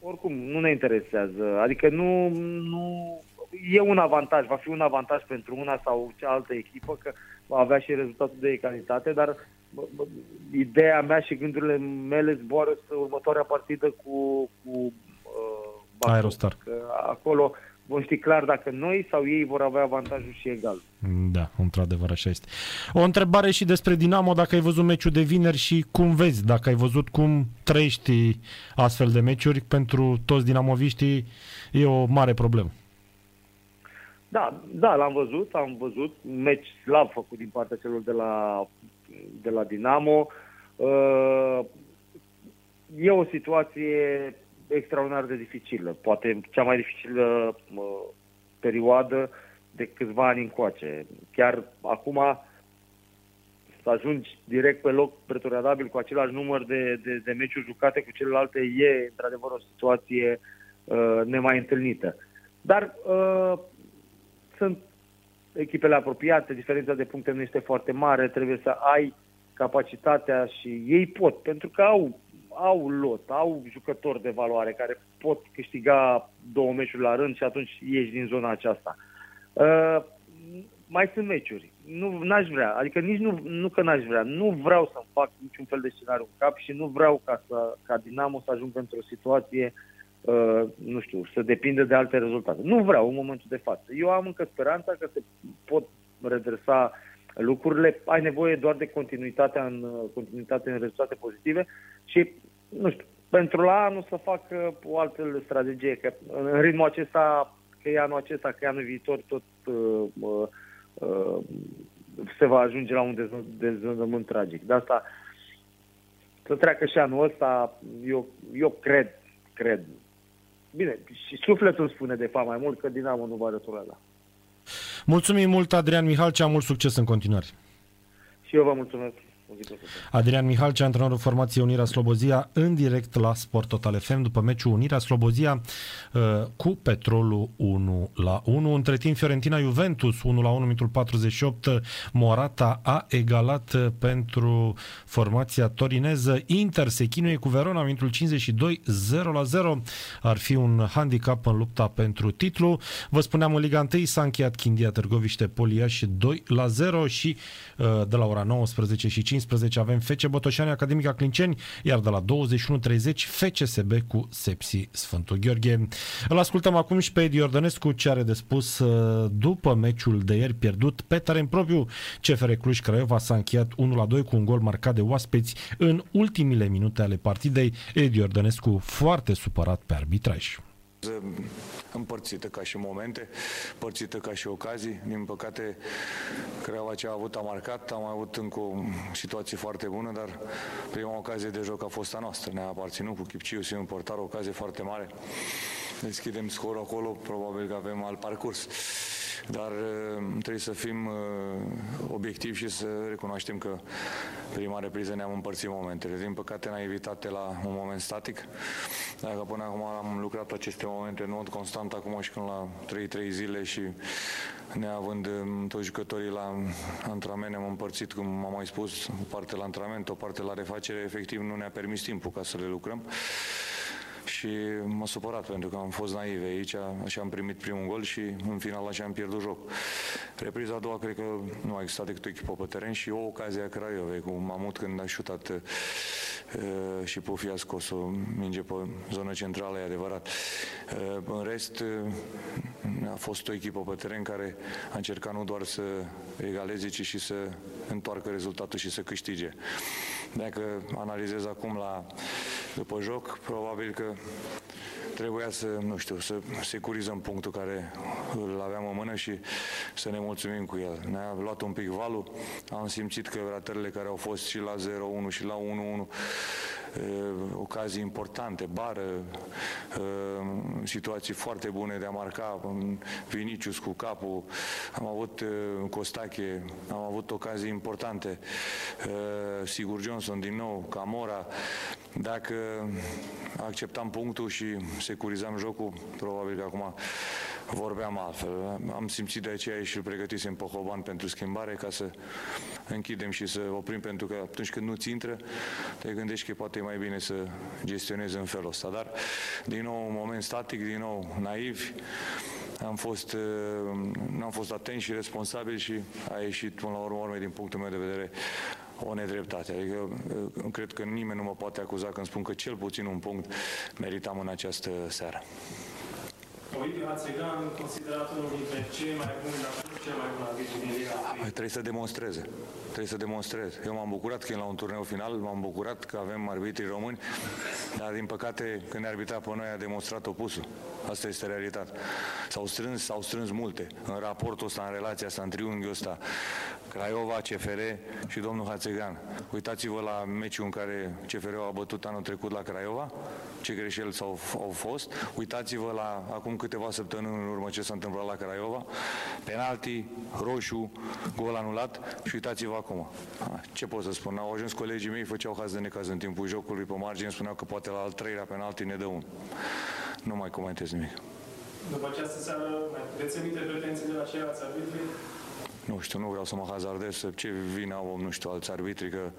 oricum, nu ne interesează. Adică nu, nu... E un avantaj, va fi un avantaj pentru una sau cealaltă echipă, că va avea și rezultatul de egalitate, dar bă, bă, ideea mea și gândurile mele zboară spre următoarea partidă cu, cu uh, Aerostar. Că acolo vom ști clar dacă noi sau ei vor avea avantajul și egal. Da, într-adevăr așa este. O întrebare și despre Dinamo, dacă ai văzut meciul de vineri și cum vezi, dacă ai văzut cum trăiești astfel de meciuri, pentru toți dinamoviștii e o mare problemă. Da, da, l-am văzut, am văzut, meci slab făcut din partea celor de la, de la Dinamo. Uh, e o situație extraordinar de dificilă, poate cea mai dificilă uh, perioadă de câțiva ani încoace. Chiar acum să ajungi direct pe loc pretoriadabil cu același număr de, de, de meciuri jucate cu celelalte e într-adevăr o situație uh, nemai întâlnită. Dar uh, sunt echipele apropiate, diferența de puncte nu este foarte mare, trebuie să ai capacitatea și ei pot, pentru că au au lot, au jucători de valoare care pot câștiga două meciuri la rând și atunci ieși din zona aceasta. Uh, mai sunt meciuri. Nu n-aș vrea, adică nici nu, nu că n-aș vrea, nu vreau să fac niciun fel de scenariu în cap și nu vreau ca, să, ca Dinamo să ajungă într-o situație Uh, nu știu, să depindă de alte rezultate. Nu vreau în momentul de față. Eu am încă speranța că se pot redresa lucrurile, ai nevoie doar de continuitate în, continuitate în rezultate pozitive și, nu știu, pentru la anul să facă o altă strategie, că în ritmul acesta, că e anul acesta, că e anul viitor, tot uh, uh, uh, se va ajunge la un dezvăndământ tragic. De asta să treacă și anul ăsta, eu, eu cred, cred. Bine, și sufletul spune de fapt mai mult că Dinamo nu va rătura la. Mulțumim mult, Adrian Mihalcea, mult succes în continuare. Și eu vă mulțumesc. O zi plăcută. Adrian Mihalcea, antrenorul formației Unirea Slobozia, în direct la Sport Total FM după meciul Unirea Slobozia uh, cu Petrolul 1 la 1. Între timp Fiorentina Juventus 1 la 1 minutul 48 Morata a egalat uh, pentru formația torineză. Inter se chinuie cu Verona minutul 52 0 la 0. Ar fi un handicap în lupta pentru titlu. Vă spuneam în Liga 1 s-a încheiat Chindia Târgoviște Poliaș 2 la 0 și uh, de la ora 19 și 15 avem FC Botoșani Academica Clinceni, iar de la 21.30 FCSB cu Sepsi Sfântul Gheorghe. Îl ascultăm acum și pe Edi Iordănescu ce are de spus uh, după meciul de ieri pierdut pe teren propriu. CFR Cluj Craiova s-a încheiat 1 la 2 cu un gol marcat de oaspeți în ultimile minute ale partidei. Edi Iordănescu foarte supărat pe arbitraj. Împărțită ca și momente, împărțită ca și ocazii. Din păcate, Craiova ce a avut a marcat, am avut încă o situație foarte bună, dar prima ocazie de joc a fost a noastră. Ne-a aparținut cu Chipciu și un portar, o ocazie foarte mare. Deschidem scorul acolo, probabil că avem alt parcurs. Dar uh, trebuie să fim uh, obiectivi și să recunoaștem că prima repriză ne-am împărțit momentele. Din păcate, naivitate la un moment static. Dacă până acum am lucrat aceste momente în mod constant, acum și când la 3-3 zile și neavând um, toți jucătorii la antrenament, ne-am împărțit, cum am mai spus, o parte la antrenament, o parte la refacere, efectiv nu ne-a permis timpul ca să le lucrăm și m-a supărat pentru că am fost naive aici, așa am primit primul gol și în final așa am pierdut joc. Repriza a doua, cred că nu a existat decât o echipă pe teren și o ocazie a Craiovei cu Mamut când a șutat uh, și Pufi a scos o minge pe zonă centrală, e adevărat. Uh, în rest, uh, a fost o echipă pe teren care a încercat nu doar să egaleze, ci și să întoarcă rezultatul și să câștige. Dacă analizez acum la după joc, probabil că trebuia să, nu știu, să securizăm punctul care îl aveam în mână și să ne mulțumim cu el. Ne-a luat un pic valul, am simțit că ratările care au fost și la 0-1 și la 1-1 ocazii importante, bară, situații foarte bune de a marca, Vinicius cu capul, am avut Costache, am avut ocazii importante, Sigur Johnson din nou, Camora, dacă acceptam punctul și securizam jocul, probabil că acum vorbeam altfel. Am simțit de aceea și îl pregătisem pe Hoban pentru schimbare ca să închidem și să oprim, pentru că atunci când nu-ți intră, te gândești că poate e mai bine să gestionezi în felul ăsta. Dar, din nou, un moment static, din nou, naiv, am fost, n-am fost atent și responsabil și a ieșit, până la urmă, din punctul meu de vedere, o nedreptate. Adică cred că nimeni nu mă poate acuza când spun că cel puțin un punct meritam în această seară. Ovidiu Hațegan, considerat unul dintre cei mai buni, dar nu cel mai bun arbitru din Liga Păi trebuie să demonstreze. Trebuie să demonstreze. Eu m-am bucurat că e la un turneu final, m-am bucurat că avem arbitrii români, dar din păcate când ne arbitra pe noi a demonstrat opusul. Asta este realitatea. S-au strâns, s-au strâns multe. În raportul ăsta, în relația asta, în triunghiul ăsta, Craiova, CFR și domnul Hațegan. Uitați-vă la meciul în care CFR a bătut anul trecut la Craiova, ce greșeli s-au, au fost. Uitați-vă la acum câteva săptămâni în urmă ce s-a întâmplat la Craiova. Penalti, roșu, gol anulat și uitați-vă acum. Ce pot să spun? Au ajuns colegii mei, făceau haz de necaz în timpul jocului pe margine, spuneau că poate la al treilea penalti ne dă un. Nu mai comentez nimic. După această seară, mai puteți emite pretenții de la ceilalți arbitri? nu știu, nu vreau să mă hazardez ce vină au, nu știu, alți arbitri, că,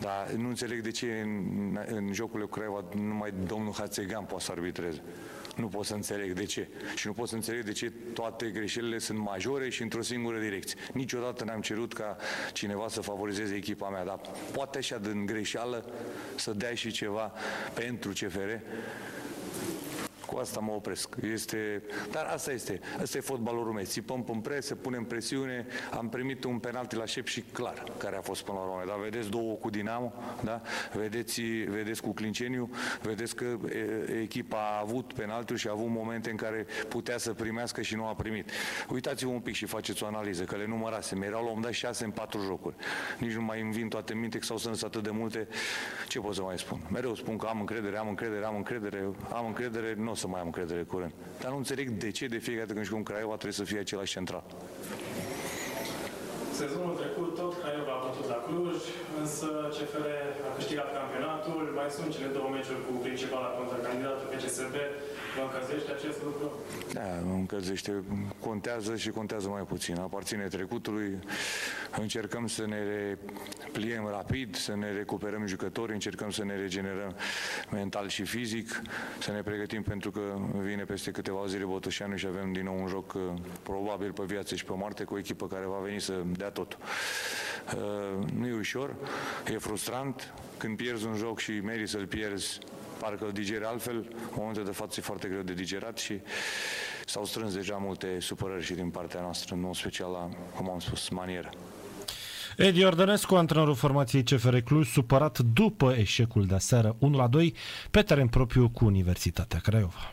dar nu înțeleg de ce în, în jocurile cu Craiova numai domnul Hațegan poate să arbitreze. Nu pot să înțeleg de ce. Și nu pot să înțeleg de ce toate greșelile sunt majore și într-o singură direcție. Niciodată n-am cerut ca cineva să favorizeze echipa mea, dar poate așa din greșeală să dea și ceva pentru CFR cu asta mă opresc. Este... Dar asta este. Asta e fotbalul rumesc. Țipăm pe presă, punem presiune. Am primit un penalti la șep și clar care a fost până la urmă. Dar vedeți două cu Dinamo, da? vedeți, vedeți cu Clinceniu, vedeți că echipa a avut penaltiul și a avut momente în care putea să primească și nu a primit. Uitați-vă un pic și faceți o analiză, că le numărasem. Erau la un dat șase în patru jocuri. Nici nu mai îmi vin toate în minte că s-au strâns atât de multe. Ce pot să mai spun? Mereu spun că am încredere, am încredere, am încredere, am încredere, nu o să mai am încredere curând. Dar nu înțeleg de ce de fiecare dată când jucăm Craiova trebuie să fie același central. Sezonul trecut tot Craiova a bătut la Cluj, însă CFR a câștigat campionatul. Mai sunt cele două meciuri cu principala contracandidatul PCSB. Vă încălzește acest lucru? Da, încălzește. Contează și contează mai puțin. Aparține trecutului. Încercăm să ne pliem rapid, să ne recuperăm jucători, încercăm să ne regenerăm mental și fizic, să ne pregătim pentru că vine peste câteva zile Botoșanu și avem din nou un joc uh, probabil pe viață și pe moarte cu o echipă care va veni să dea tot. Uh, nu e ușor, e frustrant când pierzi un joc și meri să-l pierzi parcă îl digeri altfel, în momentul de față e foarte greu de digerat și s-au strâns deja multe supărări și din partea noastră, nu special la, cum am spus, manieră. Edi Ordănescu, antrenorul formației CFR Cluj, supărat după eșecul de aseară 1 la 2 pe teren propriu cu Universitatea Craiova.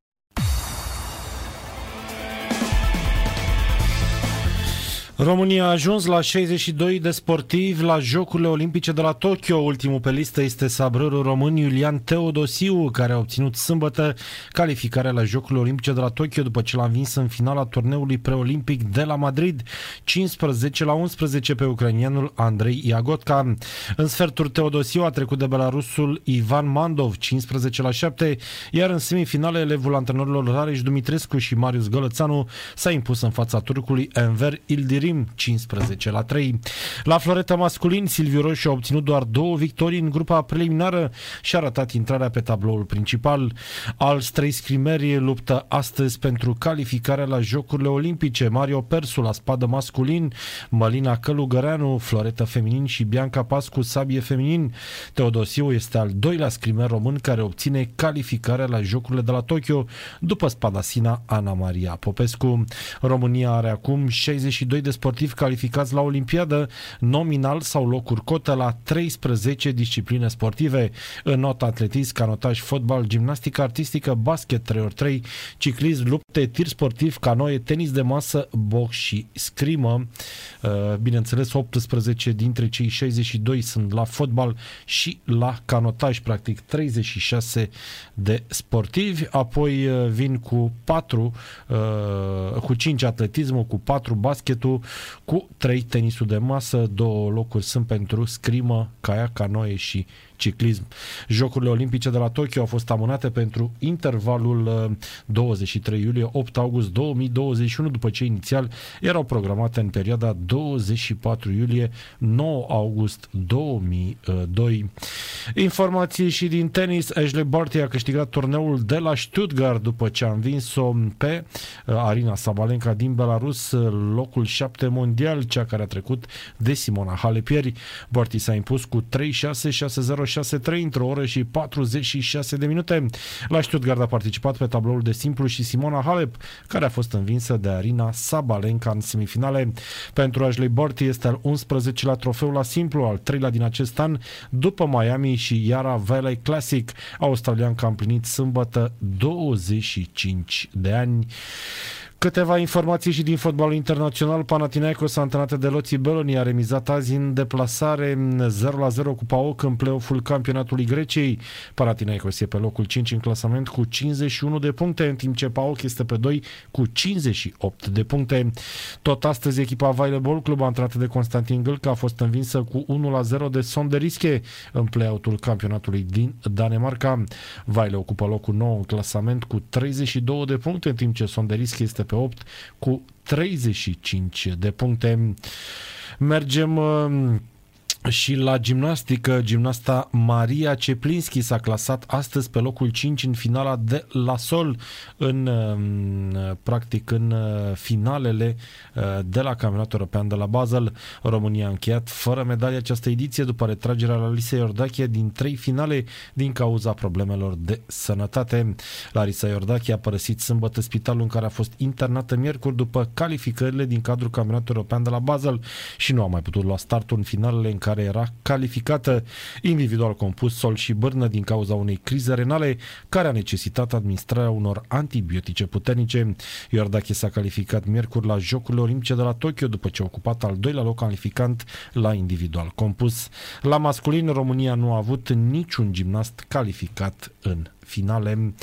România a ajuns la 62 de sportivi la Jocurile Olimpice de la Tokyo. Ultimul pe listă este sabrărul român Iulian Teodosiu, care a obținut sâmbătă calificarea la Jocurile Olimpice de la Tokyo după ce l-a învins în finala turneului preolimpic de la Madrid, 15 la 11 pe ucranianul Andrei Iagotka. În sferturi Teodosiu a trecut de belarusul Ivan Mandov, 15 la 7, iar în semifinale elevul antrenorilor Rareș Dumitrescu și Marius Gălățanu s-a impus în fața turcului Enver Ildirim Rim 15 la 3. La floreta masculin, Silviu Roșu a obținut doar două victorii în grupa preliminară și a ratat intrarea pe tabloul principal. Alți trei scrimeri luptă astăzi pentru calificarea la Jocurile Olimpice. Mario Persu la spadă masculin, Mălina Călugăreanu, floretă feminin și Bianca Pascu, sabie feminin. Teodosiu este al doilea scrimer român care obține calificarea la Jocurile de la Tokyo după spadasina Ana Maria Popescu. România are acum 62 de sportivi calificați la Olimpiadă, nominal sau locuri cotă la 13 discipline sportive. În not atletism, canotaj, fotbal, gimnastică artistică, basket 3x3, ciclism, lupte, tir sportiv, canoe, tenis de masă, box și scrimă. Uh, bineînțeles, 18 dintre cei 62 sunt la fotbal și la canotaj, practic 36 de sportivi. Apoi uh, vin cu 4, uh, cu 5 atletismul, cu 4 basketul, cu trei tenisul de masă, două locuri sunt pentru scrimă, caiac, canoe și ciclism. Jocurile Olimpice de la Tokyo au fost amânate pentru intervalul 23 uh, iulie-8 august 2021, după ce inițial erau programate în perioada 24 iulie-9 august 2002. Informații și din tenis, Ashley Barty a câștigat turneul de la Stuttgart după ce a învins-o pe uh, Arina Sabalenka din Belarus, uh, locul 7 mondial, cea care a trecut de Simona Halepieri. Barty s-a impus cu 3-6-6-0 6-3 într-o oră și 46 de minute. La Stuttgart a participat pe tabloul de simplu și Simona Halep, care a fost învinsă de Arina Sabalenka în semifinale. Pentru Ashley Barty este al 11-lea trofeu la simplu, al treilea din acest an, după Miami și Yara Valley Classic. Australianca a împlinit sâmbătă 25 de ani. Câteva informații și din fotbalul internațional. Panathinaikos antrenată de Loții Beloni a remizat azi în deplasare 0-0 cu PAOK în play-off-ul campionatului Greciei. Panathinaikos e pe locul 5 în clasament cu 51 de puncte, în timp ce PAOK este pe 2 cu 58 de puncte. Tot astăzi echipa Vailebol, club antrenată de Constantin Gâlcă, a fost învinsă cu 1-0 de Sonderische în play-out-ul campionatului din Danemarca. Vaile ocupă locul 9 în clasament cu 32 de puncte, în timp ce Sonderische este pe 8 cu 35 de puncte. Mergem uh, și la gimnastică, gimnasta Maria Ceplinski s-a clasat astăzi pe locul 5 în finala de la sol, în, um, practic în uh, finalele uh, de la Campionatul European de la Basel. România a încheiat fără medalie această ediție după retragerea la Lisa Iordachie din trei finale din cauza problemelor de sănătate. Larisa Iordachie a părăsit sâmbătă spitalul în care a fost internată miercuri după calificările din cadrul Campionatului European de la Basel și nu a mai putut lua startul în finalele în care care era calificată individual compus sol și bârnă din cauza unei crize renale care a necesitat administrarea unor antibiotice puternice. Iordache s-a calificat miercuri la Jocurile Olimpice de la Tokyo după ce a ocupat al doilea loc calificant la individual compus. La masculin, România nu a avut niciun gimnast calificat în finale.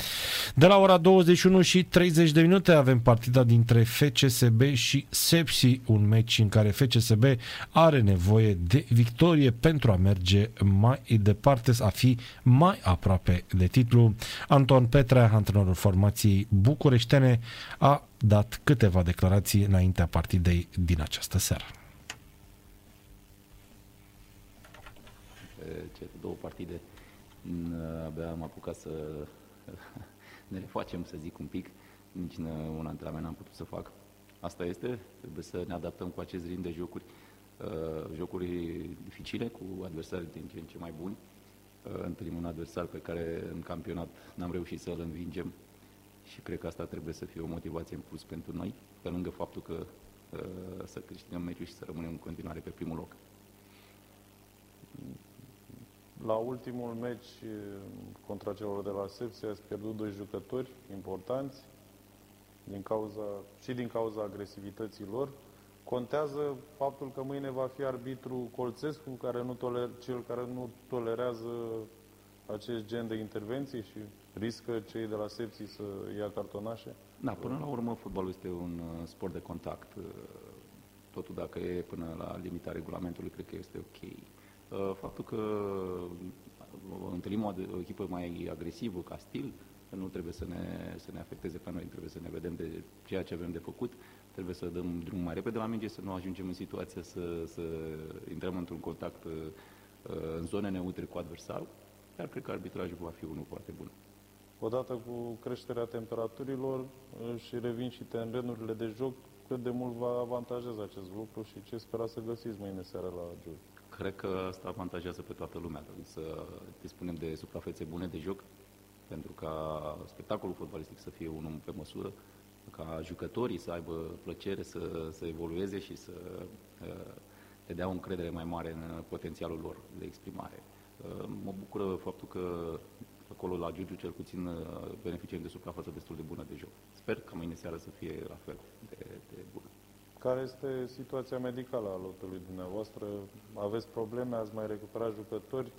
De la ora 21 și 30 de minute avem partida dintre FCSB și Sepsi, un meci în care FCSB are nevoie de victorie pentru a merge mai departe, a fi mai aproape de titlu. Anton Petrea, antrenorul formației bucureștene, a dat câteva declarații înaintea partidei din această seară. Cele două partide abia am apucat să ne le facem, să zic un pic, nici un antrenament n-am putut să fac. Asta este, trebuie să ne adaptăm cu acest ritm de jocuri, uh, jocuri dificile, cu adversari din ce în ce mai buni. Uh, întâlnim un adversar pe care în campionat n-am reușit să-l învingem și cred că asta trebuie să fie o motivație în plus pentru noi, pe lângă faptul că uh, să câștigăm meciul și să rămânem în continuare pe primul loc. La ultimul meci eh, contra celor de la Sepsi ați pierdut doi jucători importanți din cauza, și din cauza agresivității lor. Contează faptul că mâine va fi arbitru Colțescu, care nu toler, cel care nu tolerează acest gen de intervenții și riscă cei de la Sepsi să ia cartonașe? Da, până la urmă fotbalul este un uh, sport de contact. Uh, totul dacă e până la limita regulamentului, cred că este ok. Uh, faptul că uh, întâlnim o echipă mai agresivă ca stil, nu trebuie să ne, să ne afecteze pe noi, trebuie să ne vedem de ceea ce avem de făcut, trebuie să dăm drumul mai repede la minge, să nu ajungem în situația să, să intrăm într-un contact uh, în zone neutre cu adversarul, dar cred că arbitrajul va fi unul foarte bun. Odată cu creșterea temperaturilor și revin și terenurile de joc, cât de mult va avantajeza acest lucru și ce spera să găsiți mâine seara la joc? Cred că asta avantajează pe toată lumea, să dispunem de suprafețe bune de joc, pentru ca spectacolul fotbalistic să fie unul pe măsură, ca jucătorii să aibă plăcere să, să evolueze și să uh, le dea o încredere mai mare în potențialul lor de exprimare. Uh, mă bucură faptul că acolo la Giugiu cel puțin uh, beneficiem de suprafață destul de bună de joc. Sper ca mâine seară să fie la fel de, de bună. Care este situația medicală a lotului dumneavoastră? Aveți probleme? Ați mai recuperat jucători?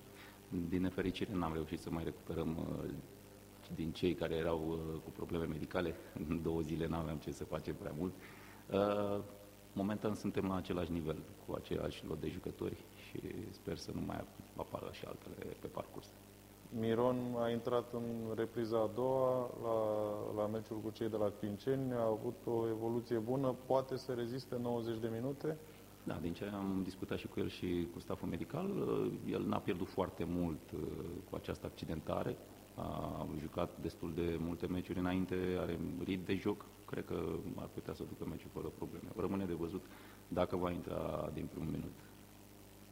Din nefericire n-am reușit să mai recuperăm uh, din cei care erau uh, cu probleme medicale. În două zile n-aveam ce să facem prea mult. Uh, momentan suntem la același nivel cu același lot de jucători și sper să nu mai apară și altele pe parcurs. Miron a intrat în repriza a doua la, la meciul cu cei de la Quinceni, a avut o evoluție bună, poate să reziste 90 de minute? Da, din ce am discutat și cu el și cu staful medical, el n-a pierdut foarte mult uh, cu această accidentare, a jucat destul de multe meciuri înainte, are rit de joc, cred că ar putea să ducă meciul fără probleme. Rămâne de văzut dacă va intra din primul minut.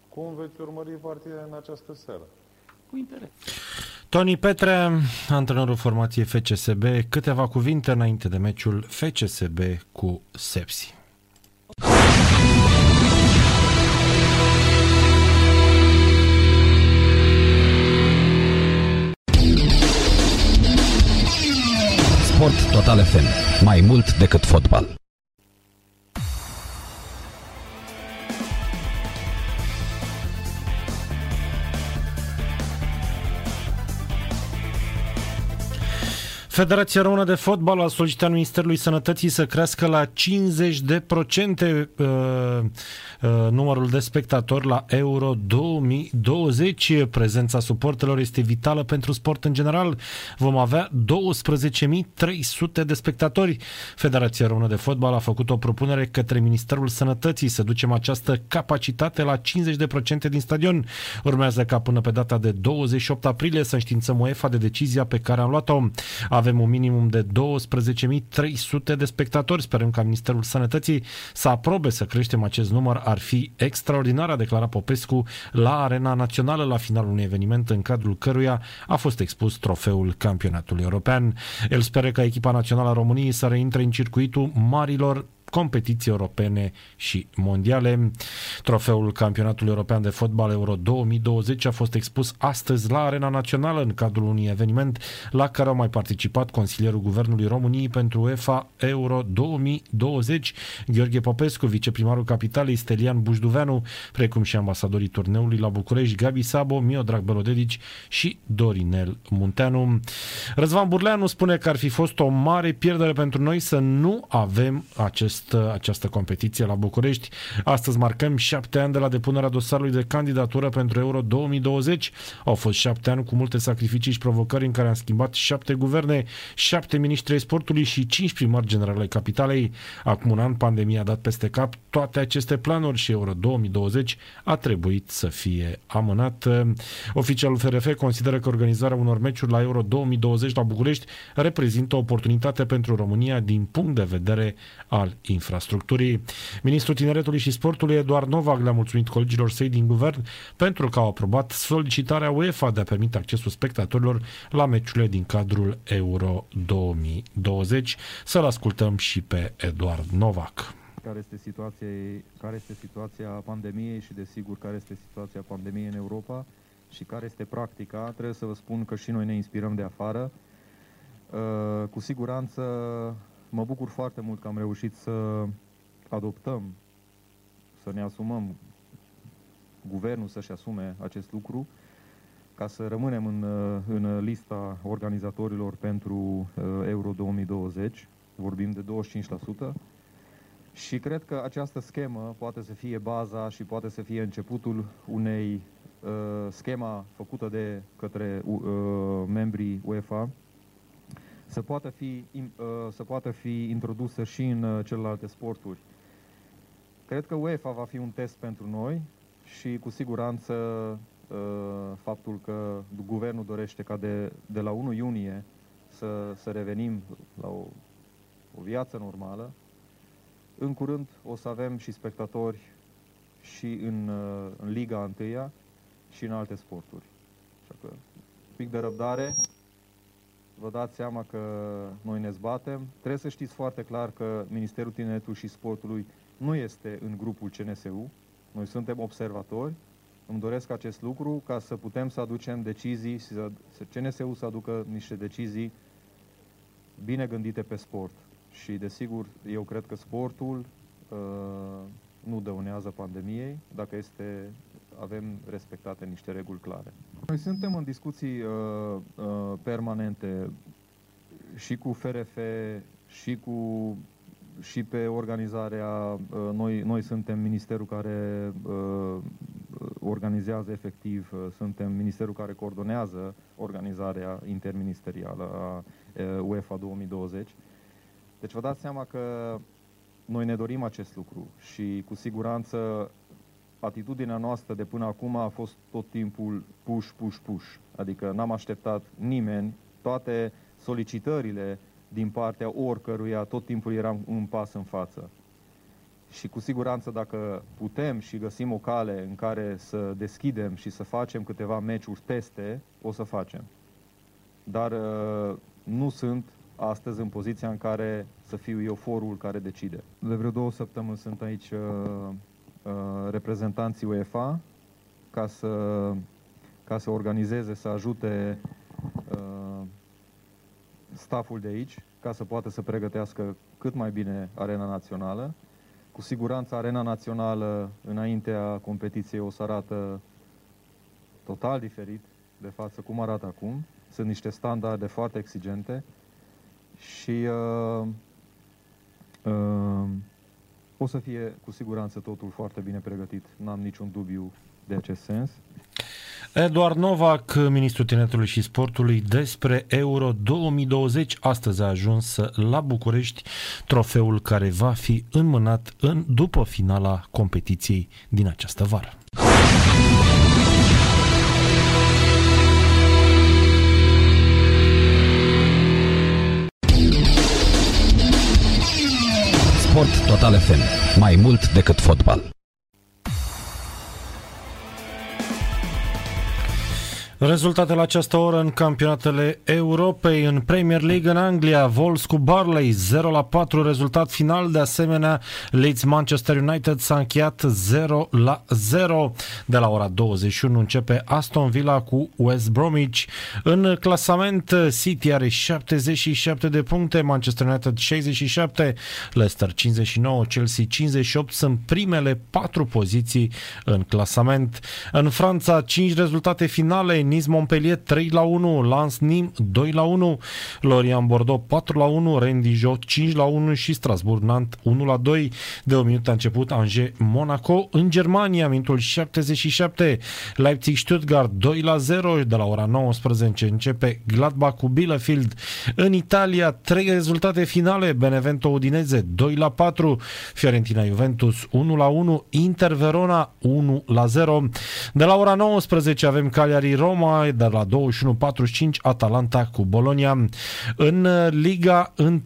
Cum veți urmări partida în această seară? Cu interes. Tony Petre, antrenorul formației FCSB, câteva cuvinte înainte de meciul FCSB cu Sepsi. Sport Total FM. Mai mult decât fotbal. Federația Română de Fotbal a solicitat Ministerului Sănătății să crească la 50 de procente uh, uh, numărul de spectatori la Euro 2020. Prezența suportelor este vitală pentru sport în general. Vom avea 12.300 de spectatori. Federația Română de Fotbal a făcut o propunere către Ministerul Sănătății să ducem această capacitate la 50% din stadion. Urmează ca până pe data de 28 aprilie să înștiințăm UEFA de decizia pe care am luat-o. Avem avem un minimum de 12.300 de spectatori. Sperăm ca Ministerul Sănătății să aprobe să creștem acest număr. Ar fi extraordinar, a declarat Popescu la Arena Națională la finalul unui eveniment în cadrul căruia a fost expus trofeul campionatului european. El speră ca echipa națională a României să reintre în circuitul marilor competiții europene și mondiale. Trofeul Campionatului European de Fotbal Euro 2020 a fost expus astăzi la Arena Națională în cadrul unui eveniment la care au mai participat consilierul Guvernului României pentru UEFA Euro 2020, Gheorghe Popescu, viceprimarul capitalei Stelian Bușduveanu, precum și ambasadorii turneului la București, Gabi Sabo, Miodrag Belodedici și Dorinel Munteanu. Răzvan Burleanu spune că ar fi fost o mare pierdere pentru noi să nu avem acest, această competiție la București. Astăzi marcăm șapte ani de la depunerea dosarului de candidatură pentru Euro 2020. Au fost șapte ani cu multe sacrificii și provocări în care am schimbat șapte guverne, șapte ministri ai sportului și cinci primari generale ai capitalei. Acum un an, pandemia a dat peste cap toate aceste planuri și Euro 2020 a trebuit să fie amânat. Oficialul FRF consideră că organizarea unor meciuri la Euro 2020 la București reprezintă o oportunitate pentru România din punct de vedere al infrastructurii. Ministrul Tineretului și Sportului Eduard Novak le-a mulțumit colegilor săi din guvern pentru că au aprobat solicitarea UEFA de a permite accesul spectatorilor la meciurile din cadrul Euro 2020. Să-l ascultăm și pe Eduard Novak care este situația, care este situația pandemiei și desigur care este situația pandemiei în Europa și care este practica. Trebuie să vă spun că și noi ne inspirăm de afară. Uh, cu siguranță mă bucur foarte mult că am reușit să adoptăm, să ne asumăm, guvernul să-și asume acest lucru, ca să rămânem în, uh, în lista organizatorilor pentru uh, Euro 2020, vorbim de 25%, și cred că această schemă poate să fie baza și poate să fie începutul unei uh, schema făcută de către uh, membrii UEFA să poată fi, uh, să poată fi introdusă și în uh, celelalte sporturi. Cred că UEFA va fi un test pentru noi și cu siguranță uh, faptul că guvernul dorește ca de, de la 1 iunie să, să revenim la o, o viață normală, în curând o să avem și spectatori și în, uh, în Liga Întâia și în alte sporturi. Așa că, pic de răbdare, vă dați seama că noi ne zbatem. Trebuie să știți foarte clar că Ministerul Tineretului și Sportului nu este în grupul CNSU. Noi suntem observatori. Îmi doresc acest lucru ca să putem să aducem decizii, și să, să CNSU să aducă niște decizii bine gândite pe sport. Și, desigur, eu cred că sportul uh, nu dăunează pandemiei dacă este, avem respectate niște reguli clare. Noi suntem în discuții uh, uh, permanente și cu FRF, și cu și pe organizarea, uh, noi, noi suntem ministerul care uh, organizează efectiv, uh, suntem ministerul care coordonează organizarea interministerială a UEFA 2020 deci vă dați seama că noi ne dorim acest lucru și cu siguranță atitudinea noastră de până acum a fost tot timpul push, push, push. Adică n-am așteptat nimeni, toate solicitările din partea oricăruia, tot timpul eram un pas în față. Și cu siguranță dacă putem și găsim o cale în care să deschidem și să facem câteva meciuri teste, o să facem. Dar uh, nu sunt astăzi în poziția în care să fiu eu forul care decide. De vreo două săptămâni sunt aici uh, uh, reprezentanții UEFA ca să, ca să organizeze, să ajute uh, staful de aici ca să poată să pregătească cât mai bine arena națională. Cu siguranță arena națională înaintea competiției o să arată total diferit de față cum arată acum. Sunt niște standarde foarte exigente și uh, uh, o să fie cu siguranță totul foarte bine pregătit. N-am niciun dubiu de acest sens. Eduard Novak, ministrul tineretului și sportului, despre Euro 2020. Astăzi a ajuns la București trofeul care va fi înmânat în, după finala competiției din această vară. Total FM. Mai mult decât fotbal. Rezultatele la această oră în campionatele Europei, în Premier League în Anglia, Vols cu Barley 0 la 4 rezultat final, de asemenea Leeds Manchester United s-a încheiat 0 la 0. De la ora 21 începe Aston Villa cu West Bromwich. În clasament City are 77 de puncte, Manchester United 67, Leicester 59, Chelsea 58 sunt primele patru poziții în clasament. În Franța 5 rezultate finale, Nice Montpellier 3 la 1, Lens Nim 2 la 1, Lorient Bordeaux 4 la 1, Rennes Dijon 5 la 1 și Strasbourg Nantes 1 la 2. De o minut a început Angers Monaco în Germania, minutul 77, Leipzig Stuttgart 2 la 0, de la ora 19 începe Gladbach cu Bielefeld. În Italia, trei rezultate finale, Benevento Udineze 2 la 4, Fiorentina Juventus 1 la 1, Inter Verona 1 la 0. De la ora 19 avem Cagliari Roma Roma, de la 21.45 Atalanta cu Bolonia. În Liga 1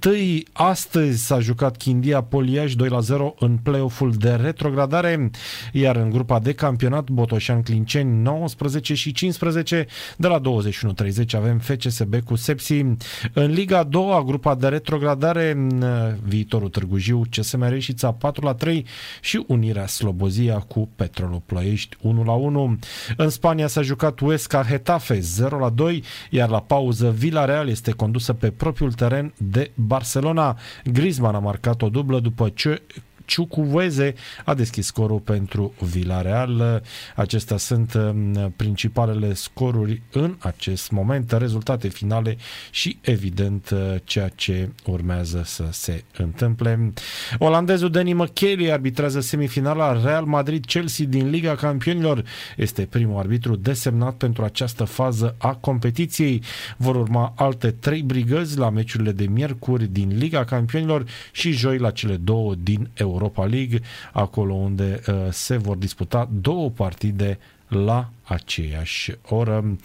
astăzi s-a jucat Chindia Poliaș 2 la 0 în play-off-ul de retrogradare, iar în grupa de campionat Botoșan Clinceni 19 și 15 de la 21.30 avem FCSB cu Sepsi. În Liga 2 grupa de retrogradare viitorul Târgu Jiu, CSM Reșița 4 la 3 și Unirea Slobozia cu Petrolul Ploiești 1 la 1. În Spania s-a jucat Huesca Hetafe 0 la 2, iar la pauză Villarreal este condusă pe propriul teren de Barcelona. Griezmann a marcat o dublă după ce Ciucuvueze a deschis scorul pentru Villarreal. Acestea sunt um, principalele scoruri în acest moment, rezultate finale și evident uh, ceea ce urmează să se întâmple. Olandezul Danny McKelly arbitrează semifinala Real Madrid-Chelsea din Liga Campionilor. Este primul arbitru desemnat pentru această fază a competiției. Vor urma alte trei brigăzi la meciurile de miercuri din Liga Campionilor și joi la cele două din Europa. Europa League, acolo unde uh, se vor disputa două partide la aceeași oră.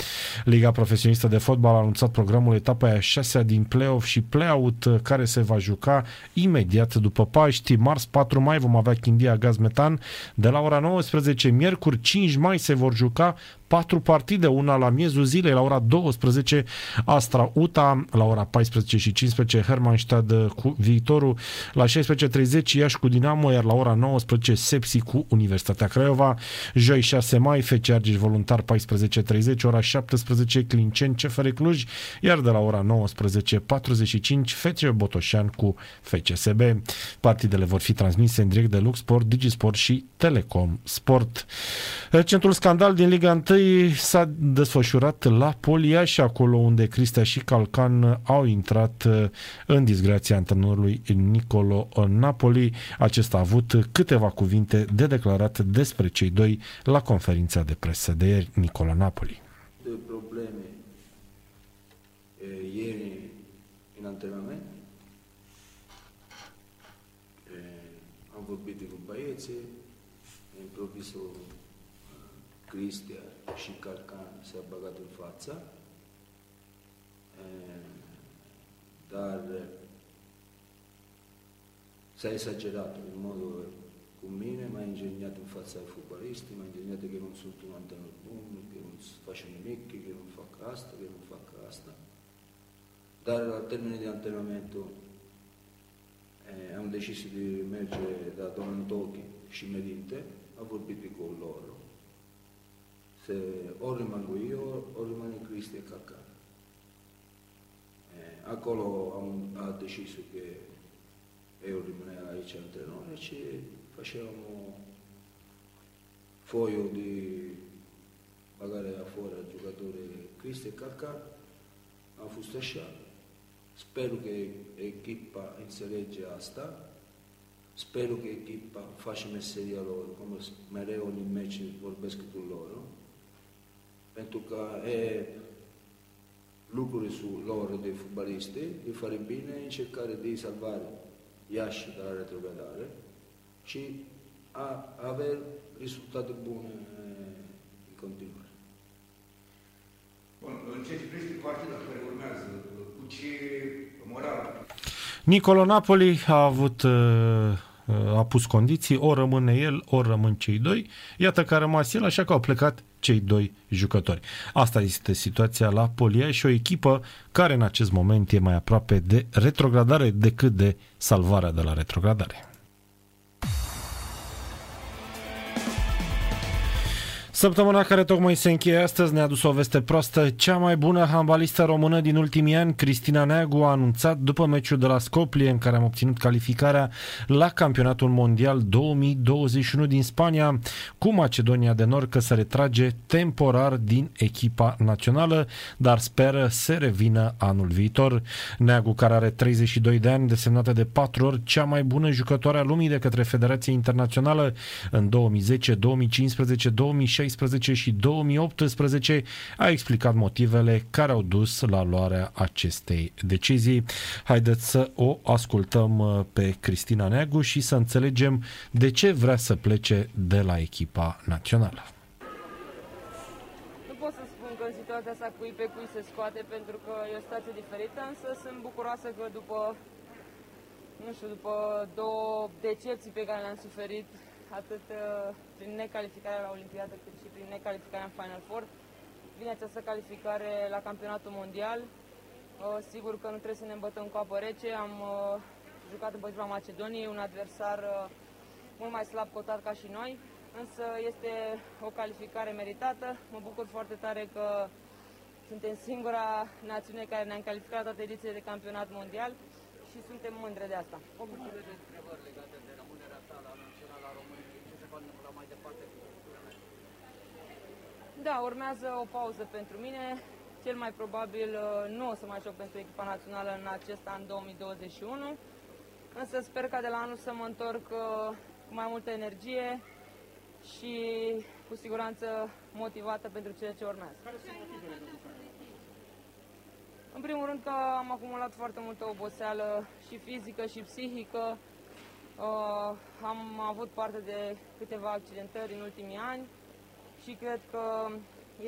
Liga Profesionistă de Fotbal a anunțat programul etapei a șasea din play-off și play-out uh, care se va juca imediat după Paști. Mars 4 mai vom avea Chindia Gaz Metan. De la ora 19, miercuri 5 mai se vor juca patru partide, una la miezul zilei, la ora 12, Astra Uta, la ora 14 și 15, Hermannstad cu Viitorul, la 16.30 Iași cu Dinamo, iar la ora 19 Sepsi cu Universitatea Craiova, joi 6 mai, FC Argeș Voluntar 14.30, ora 17 Clinceni CFR Cluj, iar de la ora 19.45 FC Botoșan cu FCSB. Partidele vor fi transmise în direct de Luxport, Digisport și Telecom Sport. Recentul scandal din Liga 1 întâi s-a desfășurat la Poliaș, acolo unde Cristea și Calcan au intrat uh, în disgrația antrenorului Nicolo Napoli. Acesta a avut câteva cuvinte de declarat despre cei doi la conferința de presă de ieri, Nicolo Napoli. De probleme ieri în antrenament. Am vorbit cu băieții, improvisul Cristia și Carcan s-a băgat în fața, dar s-a exagerat în modul cu mine, m-a ingeniat în fața fotbalistului, m-a ingeniat că nu sunt un antrenor bun, că nu face nimic, că nu fac asta, că nu fac asta. Dar la termenul de antrenamentul am decis de merge la domnul Tochi și Merinte, a vorbit cu lor se, ori rămân cu eu, ori rămân în Cristi Caca. Acolo am a decis că eu rămânea aici antrenor și făceam o foio de bagare afuera giocatore Cristi Caca. Am fost așa. Sper că echipa înțelege asta. Sper că echipa face meseria lor, cum mereu în meci vorbesc cu lor pentru că e lucruri su lor de fotbaliste, de fare bine, încercare de salvare Iași de la retrogradare și a avere rezultate bune în continuare. Bun, în ce privește partida care urmează, cu ce moral? Nicolo Napoli a avut uh, a pus condiții, ori rămâne el, ori rămân cei doi. Iată că a rămas el, așa că au plecat cei doi jucători. Asta este situația la Polia și o echipă care în acest moment e mai aproape de retrogradare decât de salvarea de la retrogradare. Săptămâna care tocmai se încheie astăzi ne-a adus o veste proastă. Cea mai bună handbalistă română din ultimii ani, Cristina Neagu, a anunțat după meciul de la Scoplie, în care am obținut calificarea la campionatul mondial 2021 din Spania, cu Macedonia de Nord că se retrage temporar din echipa națională, dar speră să revină anul viitor. Neagu, care are 32 de ani, desemnată de 4 ori cea mai bună jucătoare a lumii de către Federația Internațională în 2010, 2015, 2016 2016 și 2018 a explicat motivele care au dus la luarea acestei decizii. Haideți să o ascultăm uh, pe Cristina Neagu și să înțelegem de ce vrea să plece de la echipa națională. Nu pot să spun că în situația asta cui pe cui se scoate pentru că e o situație diferită, însă sunt bucuroasă că după nu știu, după două decepții pe care le-am suferit atât uh, prin necalificarea la Olimpiadă cât și prin necalificarea în Final Four. Vine această calificare la campionatul mondial. Uh, sigur că nu trebuie să ne îmbătăm cu apă rece. Am uh, jucat împotriva Macedoniei, un adversar mult mai slab cotat ca și noi, însă este o calificare meritată. Mă bucur foarte tare că suntem singura națiune care ne-am calificat toate edițiile de campionat mondial și suntem mândre de asta. O de întrebări legate de rămânerea ta la Naționala României. Ce se va întâmpla mai departe cu Da, urmează o pauză pentru mine. Cel mai probabil uh, nu o să mai joc pentru echipa națională în acest an 2021, însă sper ca de la anul să mă întorc uh, cu mai multă energie și cu siguranță motivată pentru ceea ce urmează. Care sunt motivele în primul rând că am acumulat foarte multă oboseală și fizică și psihică. Uh, am avut parte de câteva accidentări în ultimii ani și cred că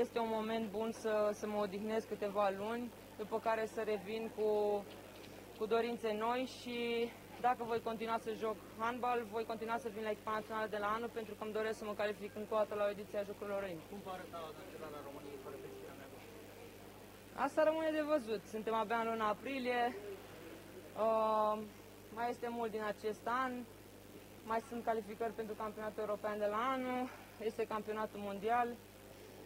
este un moment bun să, să mă odihnesc câteva luni, după care să revin cu, cu dorințe noi și dacă voi continua să joc handbal, voi continua să vin la echipa națională de la anul pentru că îmi doresc să mă calific încă o dată la o ediție a Jocurilor Olimpice. Cum va arăta la României fără Asta rămâne de văzut. Suntem abia în luna aprilie. Uh, mai este mult din acest an. Mai sunt calificări pentru campionatul european de la anul. Este campionatul mondial.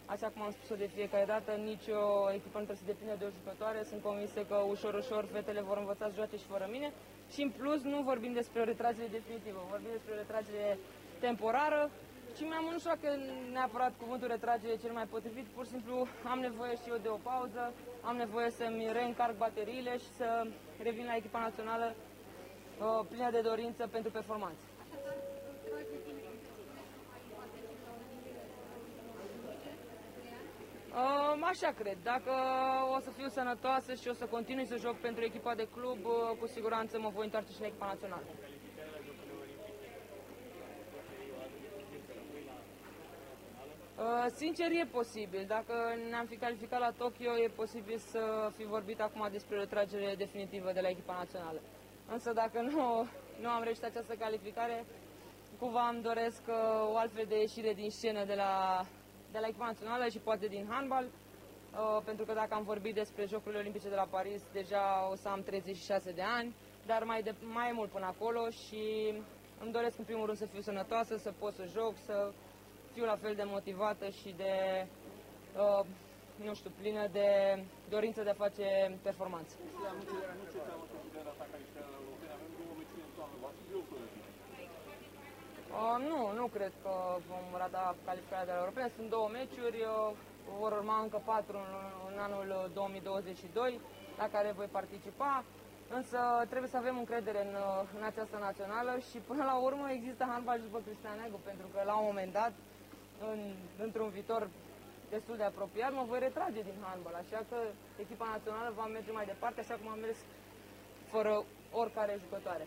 Așa cum am spus-o de fiecare dată, nicio echipă nu trebuie să depinde de o jucătoare. Sunt convinsă că ușor, ușor fetele vor învăța să joace și fără mine. Și în plus nu vorbim despre o retragere definitivă, vorbim despre o retragere temporară și mi-am nu știu că neapărat cuvântul retragere e cel mai potrivit, pur și simplu am nevoie și eu de o pauză, am nevoie să-mi reîncarc bateriile și să revin la echipa națională uh, plină de dorință pentru performanță. Așa cred. Dacă o să fiu sănătoasă și o să continui să joc pentru echipa de club, uh, cu siguranță mă voi întoarce și la echipa națională. Uh, sincer, e posibil. Dacă ne-am fi calificat la Tokyo, e posibil să fi vorbit acum despre retragere definitivă de la echipa națională. Însă dacă nu, nu am reușit această calificare, cumva îmi doresc uh, o altfel de ieșire din scenă de la, de la echipa națională și poate din handbal, uh, pentru că dacă am vorbit despre Jocurile Olimpice de la Paris, deja o să am 36 de ani, dar mai, de, mai mult până acolo și îmi doresc în primul rând să fiu sănătoasă, să pot să joc, să fiu la fel de motivată și de, uh, nu știu, plină de dorință de a face performanțe. Uh, nu, nu cred că vom rata calificarea de la europene. Sunt două meciuri, uh, vor urma încă patru în, în anul 2022, la care voi participa. Însă trebuie să avem încredere în, uh, în această națională și până la urmă există handbal după Cristian Egu, pentru că la un moment dat în, într-un viitor destul de apropiat, mă voi retrage din handbal, așa că echipa națională va merge mai departe, așa cum am mers fără oricare jucătoare.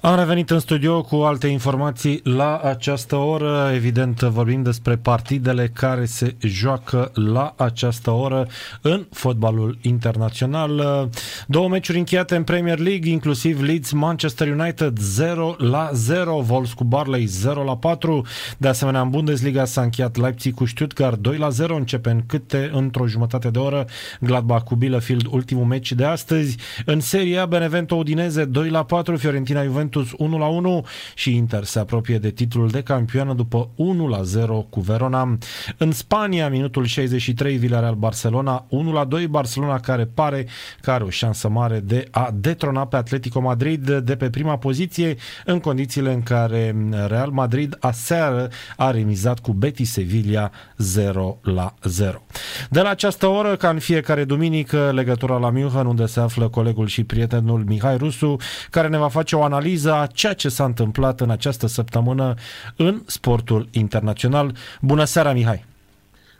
Am revenit în studio cu alte informații la această oră. Evident, vorbim despre partidele care se joacă la această oră în fotbalul internațional. Două meciuri încheiate în Premier League, inclusiv Leeds Manchester United 0 la 0, Wolves cu Barley 0 la 4. De asemenea, în Bundesliga s-a încheiat Leipzig cu Stuttgart 2 la 0, începe în câte într-o jumătate de oră. Gladbach cu Bielefeld, ultimul meci de astăzi. În Serie A, Benevento Udineze 2 la 4, Fiorentina Juventus Juventus 1 la 1 și Inter se apropie de titlul de campioană după 1 la 0 cu Verona. În Spania, minutul 63, Villarreal Barcelona 1 la 2, Barcelona care pare că are o șansă mare de a detrona pe Atletico Madrid de pe prima poziție în condițiile în care Real Madrid aseară a remizat cu Betis Sevilla 0 la 0. De la această oră, ca în fiecare duminică, legătura la München, unde se află colegul și prietenul Mihai Rusu, care ne va face o analiză analiza a ceea ce s-a întâmplat în această săptămână în sportul internațional. Bună seara, Mihai!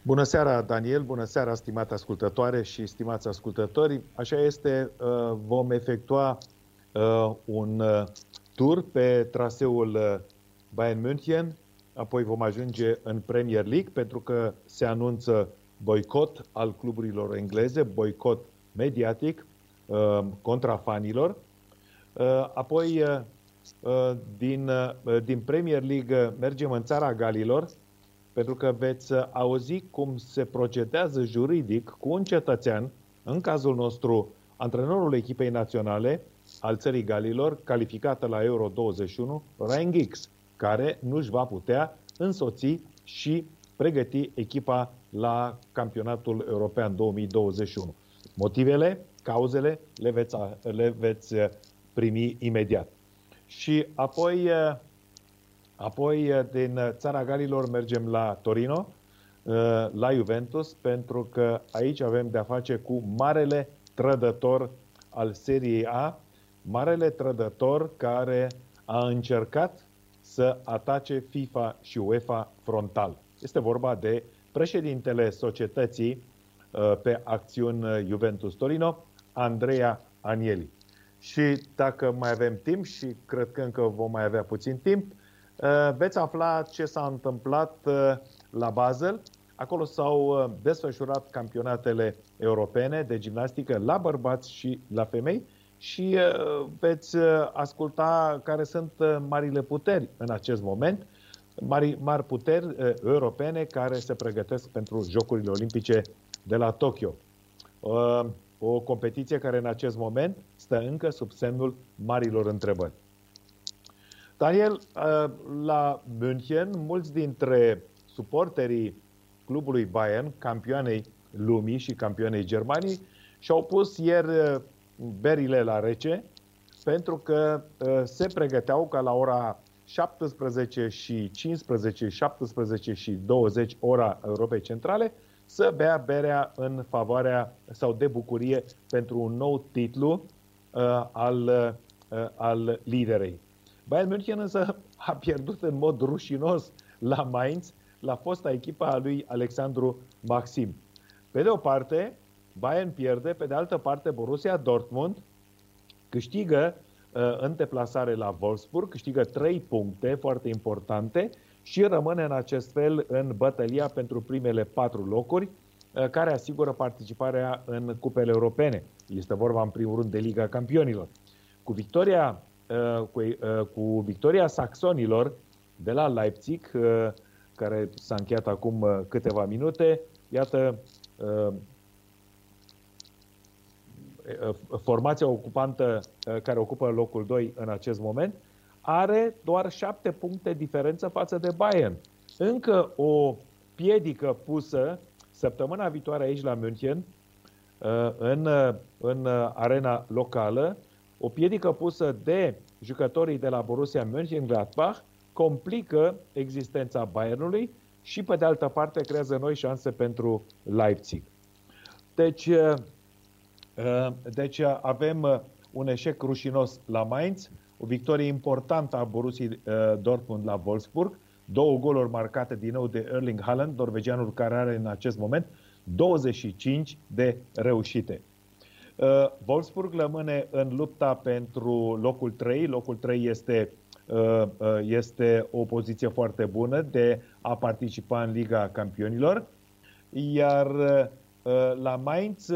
Bună seara, Daniel! Bună seara, stimate ascultătoare și stimați ascultători! Așa este, uh, vom efectua uh, un uh, tur pe traseul Bayern München, apoi vom ajunge în Premier League pentru că se anunță boicot al cluburilor engleze, boicot mediatic contra fanilor. Uh, apoi, uh, uh, din, din Premier League mergem în țara Galilor, pentru că veți auzi cum se procedează juridic cu un cetățean, în cazul nostru antrenorul echipei naționale al țării Galilor, calificată la Euro 21, Ryan Giggs, care nu își va putea însoți și pregăti echipa la campionatul european 2021. Motivele, cauzele le veți, le veți primi imediat. Și apoi, eh, apoi eh, din țara Galilor mergem la Torino, eh, la Juventus, pentru că aici avem de-a face cu marele trădător al seriei A, marele trădător care a încercat să atace FIFA și UEFA frontal. Este vorba de președintele societății pe acțiuni Juventus Torino, Andrea Anieli. Și dacă mai avem timp și cred că încă vom mai avea puțin timp, uh, veți afla ce s-a întâmplat uh, la Basel. Acolo s-au uh, desfășurat campionatele europene de gimnastică la bărbați și la femei și veți asculta care sunt marile puteri în acest moment, mari, mari puteri europene care se pregătesc pentru Jocurile Olimpice de la Tokyo. O competiție care în acest moment stă încă sub semnul marilor întrebări. Daniel, uh, la München, mulți dintre suporterii clubului Bayern, campioanei lumii și campioanei Germanii, și-au pus ieri uh, berile la rece pentru că uh, se pregăteau ca la ora 17 și 15, 17 și 20 ora Europei Centrale să bea berea în favoarea sau de bucurie pentru un nou titlu uh, al, uh, al liderei. Bayern München însă a pierdut în mod rușinos la Mainz, la fosta echipa a lui Alexandru Maxim. Pe de o parte, Bayern pierde, pe de altă parte Borussia Dortmund câștigă uh, în deplasare la Wolfsburg, câștigă trei puncte foarte importante și rămâne în acest fel în bătălia pentru primele patru locuri, uh, care asigură participarea în cupele europene. Este vorba în primul rând de Liga Campionilor. Cu victoria, uh, cu, uh, cu victoria saxonilor de la Leipzig, care s-a încheiat acum câteva minute, iată, formația ocupantă care ocupă locul 2 în acest moment, are doar șapte puncte diferență față de Bayern. Încă o piedică pusă săptămâna viitoare aici la München, uh, în, uh, în arena locală, o piedică pusă de jucătorii de la Borussia Mönchengladbach complică existența Bayernului și, pe de altă parte, creează noi șanse pentru Leipzig. Deci, uh, deci avem un eșec rușinos la Mainz, o victorie importantă a Borussia uh, Dortmund la Wolfsburg, două goluri marcate din nou de Erling Haaland, norvegianul care are în acest moment 25 de reușite. Uh, Wolfsburg rămâne în lupta pentru locul 3. Locul 3 este, uh, uh, este o poziție foarte bună de a participa în Liga Campionilor. Iar la Mainz,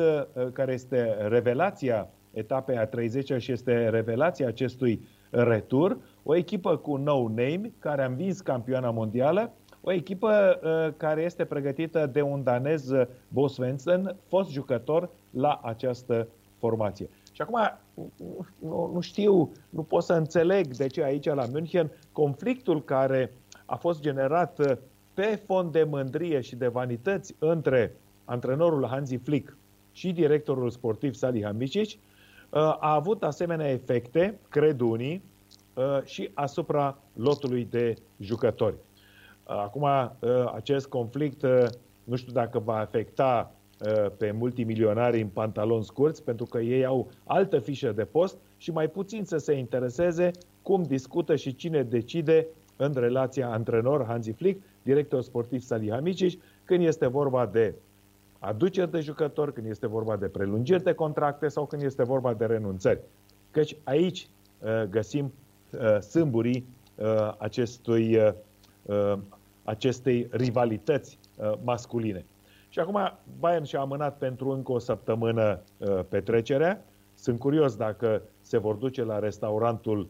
care este revelația etapei a 30 și este revelația acestui retur, o echipă cu nou name care a învins campioana mondială, o echipă uh, care este pregătită de un danez, Bo Svensson, fost jucător la această formație. Și acum nu, nu știu, nu pot să înțeleg de ce aici la München conflictul care a fost generat pe fond de mândrie și de vanități între antrenorul Hansi Flick și directorul sportiv Salihamidzic uh, a avut asemenea efecte, cred unii, uh, și asupra lotului de jucători. Uh, acum, acest conflict nu știu dacă va afecta pe multimilionari în pantaloni scurți, pentru că ei au altă fișă de post și mai puțin să se intereseze cum discută și cine decide în relația antrenor Hansi Flick, director sportiv Salihamidzic, când este vorba de aduceri de jucători, când este vorba de prelungiri de contracte sau când este vorba de renunțări. Căci aici uh, găsim uh, sâmburii uh, acestui, acestei rivalități masculine. Și acum Bayern și-a amânat pentru încă o săptămână petrecerea. Sunt curios dacă se vor duce la restaurantul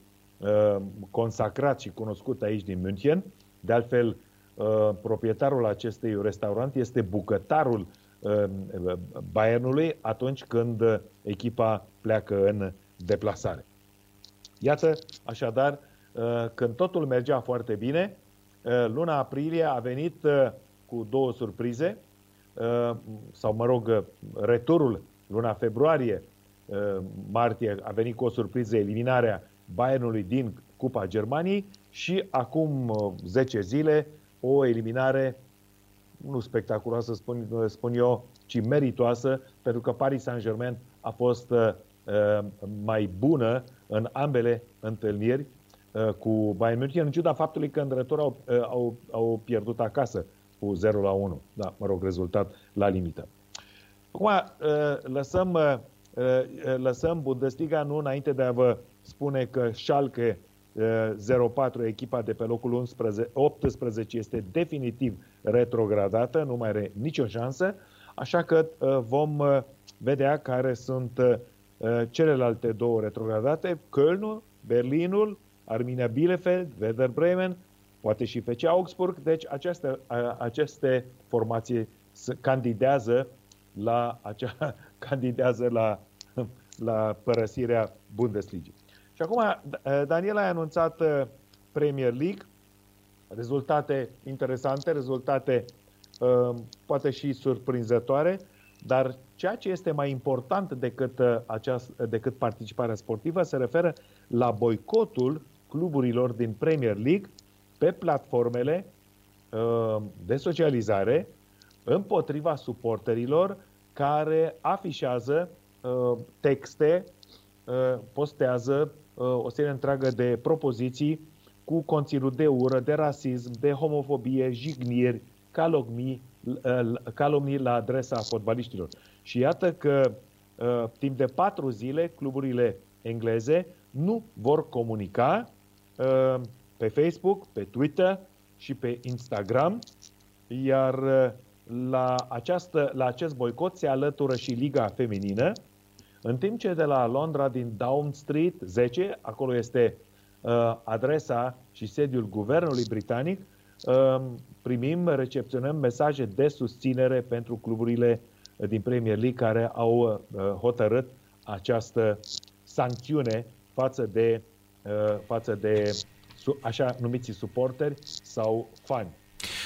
consacrat și cunoscut aici din München. De altfel, proprietarul acestui restaurant este bucătarul Uh, Bayernului atunci când echipa pleacă în deplasare. Iată, așadar, uh, când totul mergea foarte bine, uh, luna aprilie a venit cu două surprize, sau mă rog, returul luna februarie, martie, a venit cu o surpriză eliminarea Bayernului din Cupa Germaniei și acum 10 zile o eliminare nu spectaculoasă, spun, spun eu, ci meritoasă, pentru că Paris Saint-Germain a fost uh, mai bună în ambele întâlniri uh, cu Bayern München, în ciuda faptului că în retur au, uh, au, au pierdut acasă cu 0 la 1. Da, mă rog, rezultat la limită. Acum, uh, lăsăm, uh, uh, lăsăm Bundesliga, nu înainte de a vă spune că Schalke 04, echipa de pe locul 11, 18 este definitiv retrogradată, nu mai are nicio șansă, așa că vom vedea care sunt celelalte două retrogradate, Kölnul, Berlinul, Arminia Bielefeld, Werder Bremen, poate și FC Augsburg, deci aceste, aceste formații candidează la, acea, candidează la, la părăsirea Bundesliga. Și acum eh, Daniel a anunțat eh, Premier League, rezultate interesante, rezultate eh, poate și surprinzătoare, dar ceea ce este mai important decât, aceast, decât participarea sportivă se referă la boicotul cluburilor din Premier League pe platformele de socializare împotriva suporterilor care afișează texte, postează o serie întreagă de propoziții cu conținut de ură, de rasism, de homofobie, jigniri, calomnii, calomnii la adresa fotbaliștilor. Și iată că uh, timp de patru zile cluburile engleze nu vor comunica uh, pe Facebook, pe Twitter și pe Instagram, iar uh, la, această, la acest boicot se alătură și Liga Feminină, în timp ce de la Londra, din Down Street 10, acolo este uh, adresa și sediul guvernului britanic, uh, primim, recepționăm mesaje de susținere pentru cluburile din Premier League care au uh, hotărât această sancțiune față de, uh, față de așa numiți suporteri sau fani.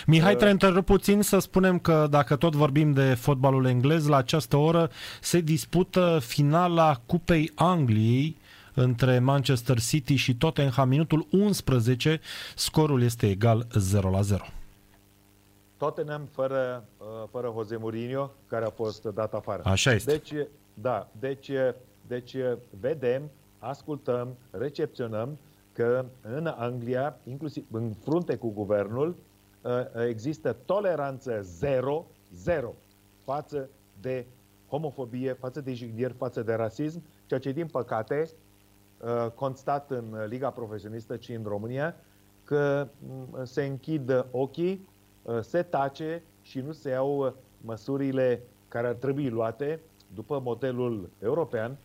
Mihai, uh, te întrerup puțin să spunem că dacă tot vorbim de fotbalul englez, la această oră se dispută finala Cupei Angliei între Manchester City și Tottenham. Minutul 11, scorul este egal 0 la 0. Tottenham fără, uh, fără Jose Mourinho, care a fost dat afară. Așa este. Deci, da, deci, deci vedem, ascultăm, recepționăm că în Anglia, inclusiv în frunte cu guvernul, Uh, există toleranță zero, zero față de homofobie, față de jigniri, față de rasism, ceea ce, din păcate, uh, constat în Liga Profesionistă, ci în România, că mm, se închid ochii, uh, se tace și nu se iau măsurile care ar trebui luate după modelul european,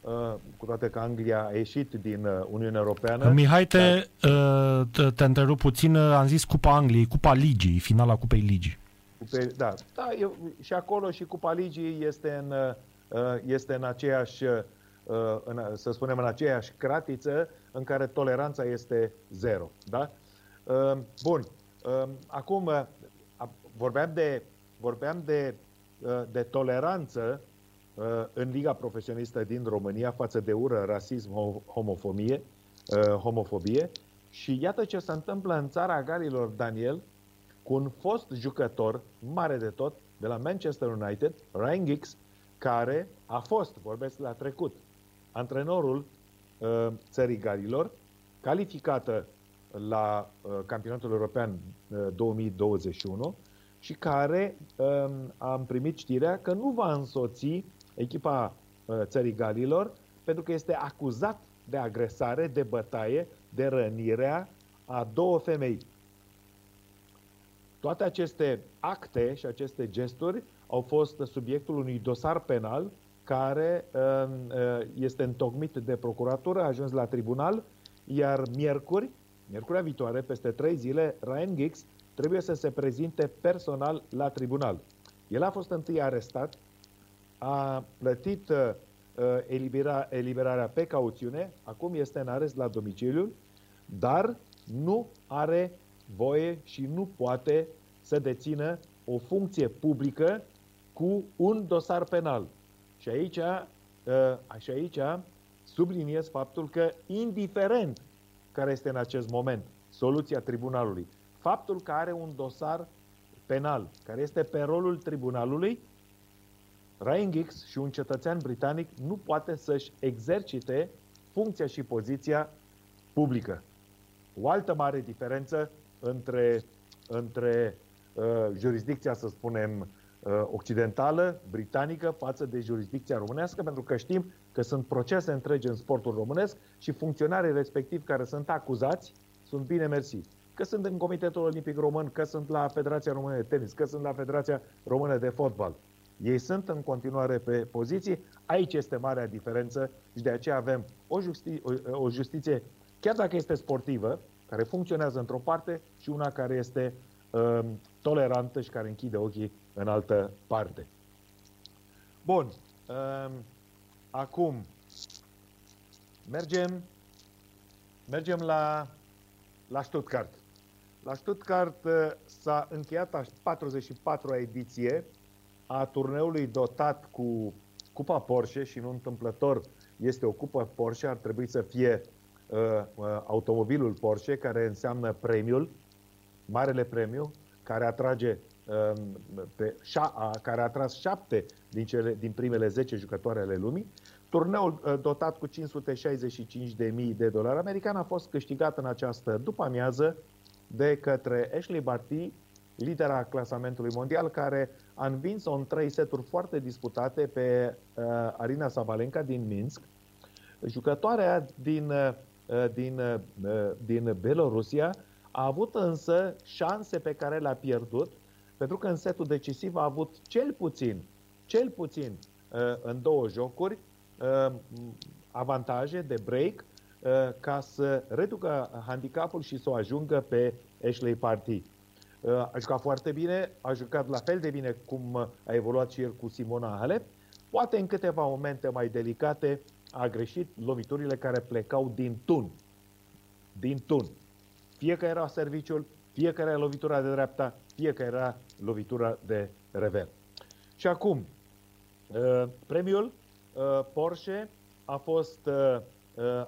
uh, cu toate că Anglia a ieșit din Uniunea Europeană. Mihai, te, te, te întrerup puțin, am zis Cupa Angliei, Cupa Ligii, finala Cupei Ligii. Cupe, da, da eu, și acolo și Cupa Ligii este în, uh, este în aceeași, uh, în, să spunem, în aceeași cratiță în care toleranța este zero. Da? Uh, bun. Acum, vorbeam de, vorbeam de, de toleranță în Liga Profesionistă din România față de ură, rasism, homofobie, homofobie și iată ce se întâmplă în țara Galilor, Daniel, cu un fost jucător mare de tot de la Manchester United, Ryan Giggs, care a fost, vorbesc la trecut, antrenorul uh, țării Galilor, calificată la uh, campionatul european uh, 2021 și care uh, am primit știrea că nu va însoți echipa uh, țării Galilor pentru că este acuzat de agresare, de bătaie, de rănirea a două femei. Toate aceste acte și aceste gesturi au fost subiectul unui dosar penal care uh, uh, este întocmit de procuratură, a ajuns la tribunal, iar miercuri, miercurea viitoare, peste trei zile, Ryan Giggs trebuie să se prezinte personal la tribunal. El a fost întâi arestat, a plătit uh, elibera, eliberarea pe cauțiune, acum este în arest la domiciliu, dar nu are voie și nu poate să dețină o funcție publică cu un dosar penal. Și aici, ă, și aici subliniez faptul că, indiferent care este în acest moment soluția tribunalului, faptul că are un dosar penal, care este pe rolul tribunalului, Ryan Giggs și un cetățean britanic nu poate să-și exercite funcția și poziția publică. O altă mare diferență între, între uh, jurisdicția, să spunem, uh, occidentală, britanică, față de jurisdicția românească, pentru că știm că sunt procese întregi în sportul românesc și funcționarii respectiv care sunt acuzați sunt bine mersi. Că sunt în Comitetul Olimpic Român, că sunt la Federația Română de Tenis, că sunt la Federația Română de Fotbal. Ei sunt în continuare pe poziții. Aici este marea diferență și de aceea avem o, justi- o, o justiție, chiar dacă este sportivă, care funcționează într-o parte și una care este uh, tolerantă și care închide ochii în altă parte. Bun. Uh, acum mergem mergem la la Stuttgart. La Stuttgart uh, s-a încheiat a 44-a ediție a turneului dotat cu Cupa Porsche și nu întâmplător este o cupă Porsche, ar trebui să fie uh, uh, automobilul Porsche, care înseamnă premiul, marele premiu, care atrage uh, pe, șa, care a atras șapte din, cele, din primele 10 jucătoare ale lumii. Turneul uh, dotat cu 565.000 de dolari americani a fost câștigat în această după-amiază de către Ashley Barty, lidera clasamentului mondial, care a învins-o în trei seturi foarte disputate pe uh, Arina Sabalenka din Minsk. Jucătoarea din uh, Uh, din, uh, din Belorusia, a avut însă șanse pe care le-a pierdut, pentru că în setul decisiv a avut cel puțin, cel puțin uh, în două jocuri, avantaje de break ca să reducă handicapul și să o ajungă pe Ashley Party. A jucat foarte bine, a jucat la fel de bine cum a evoluat și el cu Simona Halep, poate în câteva momente mai delicate a greșit loviturile care plecau din tun. Din tun. Fie că era serviciul, fie că era lovitura de dreapta, fie că era lovitura de rever. Și acum, uh, premiul uh, Porsche a fost, uh,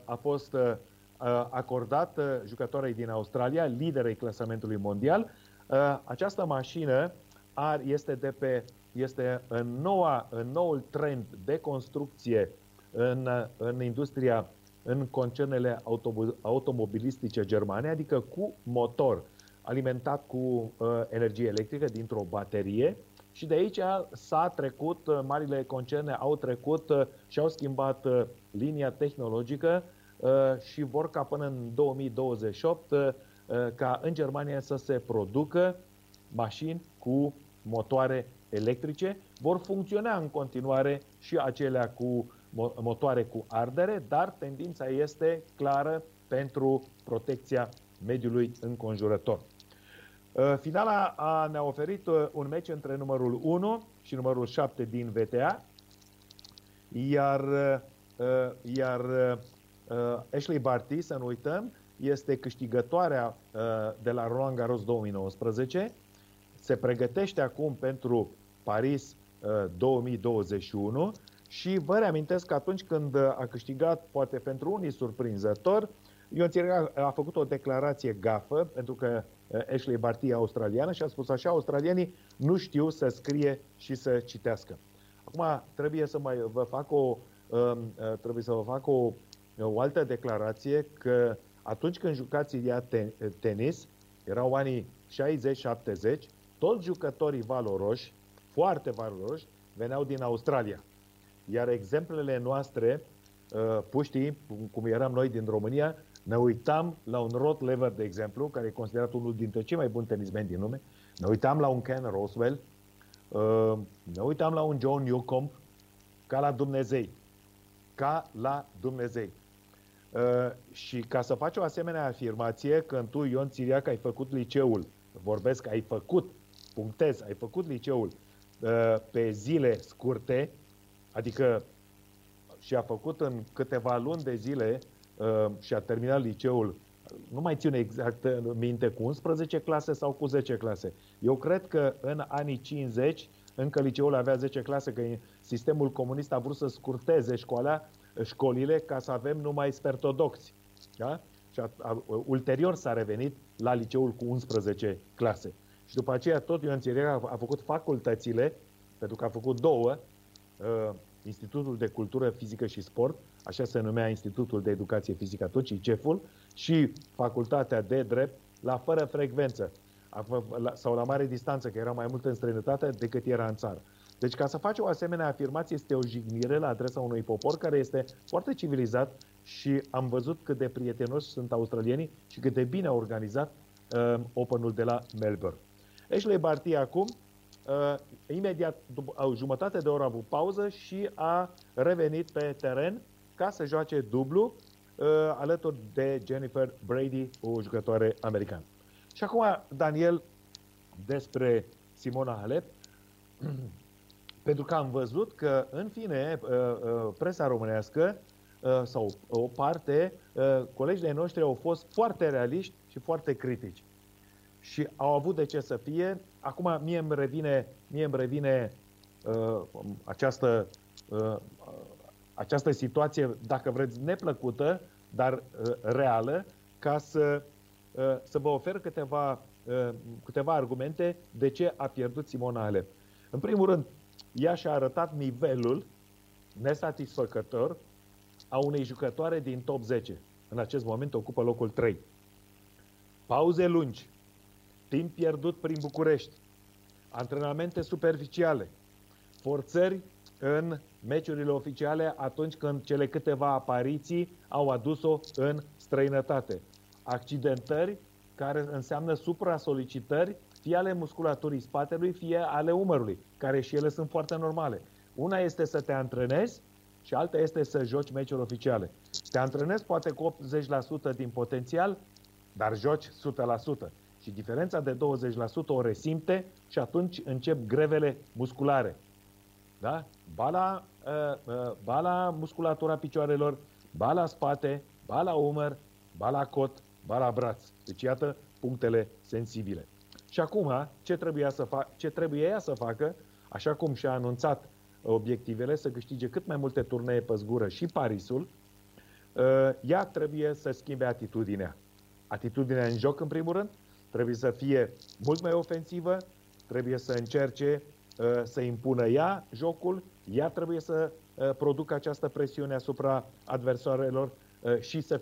a fost acordat jucătoarei din Australia, liderei clasamentului mondial. Această mașină este, de pe, este în, noua, în noul trend de construcție în, în industria, în concernele automobilistice germane, adică cu motor alimentat cu uh, energie electrică dintr-o baterie și de aici s-a trecut, uh, marile concerne au trecut uh, și au schimbat uh, linia tehnologică și vor ca până în 2028 ca în Germania să se producă mașini cu motoare electrice. Vor funcționa în continuare și acelea cu motoare cu ardere, dar tendința este clară pentru protecția mediului înconjurător. Uh, finala a, ne-a oferit uh, un meci între numărul 1 și numărul 7 din VTA, iar, uh, iar Ashley Barty, să nu uităm, este câștigătoarea de la Roland Garros 2019, se pregătește acum pentru Paris 2021 și vă reamintesc că atunci când a câștigat, poate pentru unii surprinzător, Ion Țirica a făcut o declarație gafă, pentru că uh, Ashley Barty e australiană și a spus așa, australienii nu știu să scrie și să citească. Acum trebuie să mai vă fac o, um, uh, trebuie să vă fac o, o altă declarație că atunci când jucați ea tenis, erau anii 60-70, toți jucătorii valoroși, foarte valoroși, veneau din Australia. Iar exemplele noastre, uh, puștii, cum eram noi din România, ne uitam la un Rod Lever, de exemplu, care e considerat unul dintre cei mai buni tenismeni din lume. Ne uitam la un Ken Roswell. Uh, ne uitam la un John Newcomb, ca la Dumnezei. Ca la Dumnezei. Uh, și ca să faci o asemenea afirmație, când tu, Ion Țiriac, ai făcut liceul, vorbesc, ai făcut, punctez, ai făcut liceul uh, pe zile scurte, adică și a făcut în câteva luni de zile Uh, și a terminat liceul, nu mai ține exact minte, cu 11 clase sau cu 10 clase. Eu cred că în anii 50 încă liceul avea 10 clase, că sistemul comunist a vrut să scurteze școala, școlile ca să avem numai spertodoxi. Da? Și a, a, ulterior s-a revenit la liceul cu 11 clase. Și după aceea tot Ioan Țiriac a, a făcut facultățile, pentru că a făcut două, uh, Institutul de Cultură Fizică și Sport, așa se numea Institutul de Educație Fizică atunci, CEF-ul, și Facultatea de Drept la fără frecvență sau la mare distanță, că era mai mult în străinătate decât era în țară. Deci ca să faci o asemenea afirmație este o jignire la adresa unui popor care este foarte civilizat și am văzut cât de prietenoși sunt australienii și cât de bine au organizat uh, Openul de la Melbourne. Ashley Barty acum uh, imediat după o jumătate de oră a avut pauză și a revenit pe teren ca să joace dublu uh, alături de Jennifer Brady, o jucătoare americană. Și acum, Daniel, despre Simona Halep, pentru că am văzut că, în fine, uh, uh, presa românească uh, sau o parte, uh, colegii de noștri au fost foarte realiști și foarte critici și au avut de ce să fie. Acum mie îmi revine, mie îmi revine uh, această, uh, această situație, dacă vreți, neplăcută, dar uh, reală, ca să, uh, să vă ofer câteva, uh, câteva argumente de ce a pierdut Simona Halep. În primul rând, ea și-a arătat nivelul nesatisfăcător a unei jucătoare din top 10. În acest moment ocupă locul 3. Pauze lungi, timp pierdut prin București, antrenamente superficiale, forțări în meciurile oficiale atunci când cele câteva apariții au adus-o în străinătate. Accidentări care înseamnă supra-solicitări fie ale musculaturii spatelui, fie ale umărului, care și ele sunt foarte normale. Una este să te antrenezi și alta este să joci meciuri oficiale. Te antrenezi poate cu 80% din potențial, dar joci 100%. Și diferența de 20% o resimte și atunci încep grevele musculare. Da? Ba la, uh, uh, ba la musculatura picioarelor, ba la spate, ba la umăr, ba la cot, ba la braț. Deci iată punctele sensibile. Și acum, ce trebuie, să fa- ce trebuie ea să facă, așa cum și-a anunțat obiectivele, să câștige cât mai multe turnee pe zgură și Parisul, uh, ea trebuie să schimbe atitudinea. Atitudinea în joc, în primul rând, trebuie să fie mult mai ofensivă, trebuie să încerce uh, să impună ea jocul, ea trebuie să uh, producă această presiune asupra adversarelor uh, și să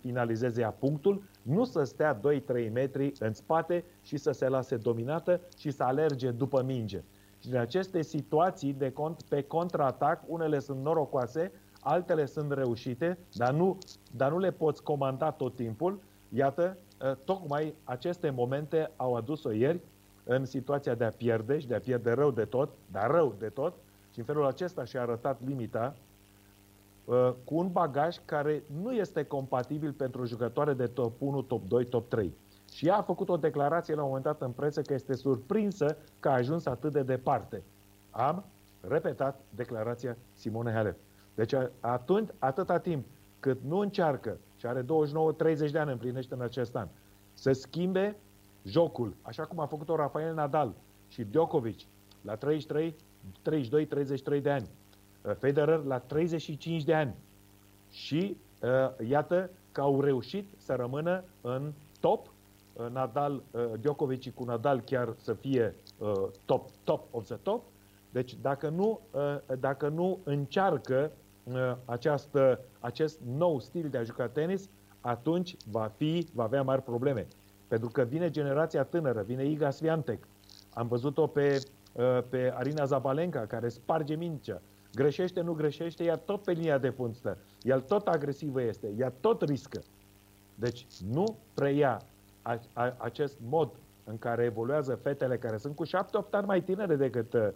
finalizeze ea punctul, nu să stea 2-3 metri în spate și să se lase dominată și să alerge după minge. Și din aceste situații de cont, pe contraatac, unele sunt norocoase, altele sunt reușite, dar nu, dar nu le poți comanda tot timpul. Iată, ă, tocmai aceste momente au adus-o ieri în situația de a pierde și de a pierde rău de tot, dar rău de tot, și în felul acesta și-a arătat limita ă, cu un bagaj care nu este compatibil pentru jucătoare de top 1, top 2, top 3. Și ea a făcut o declarație la un moment dat în presă că este surprinsă că a ajuns atât de departe. Am repetat declarația Simone Halep. Deci atunci, atâta timp cât nu încearcă, și are 29-30 de ani împlinește în acest an, să schimbe jocul, așa cum a făcut-o Rafael Nadal și Djokovic la 33, 32-33 de ani, Federer la 35 de ani. Și uh, iată că au reușit să rămână în top Uh, Nadal, uh, Djokovic cu Nadal chiar să fie uh, top, top of the top. Deci dacă nu, dacă nu încearcă această, acest nou stil de a juca tenis, atunci va, fi, va avea mari probleme. Pentru că vine generația tânără, vine Iga Swiatek. Am văzut-o pe, pe Arina Zabalenka, care sparge mincea. Greșește, nu greșește, ea tot pe linia de fund stă. El tot agresivă este, ea tot riscă. Deci nu preia a, a, acest mod în care evoluează fetele care sunt cu 7-8 ani mai tinere decât, uh,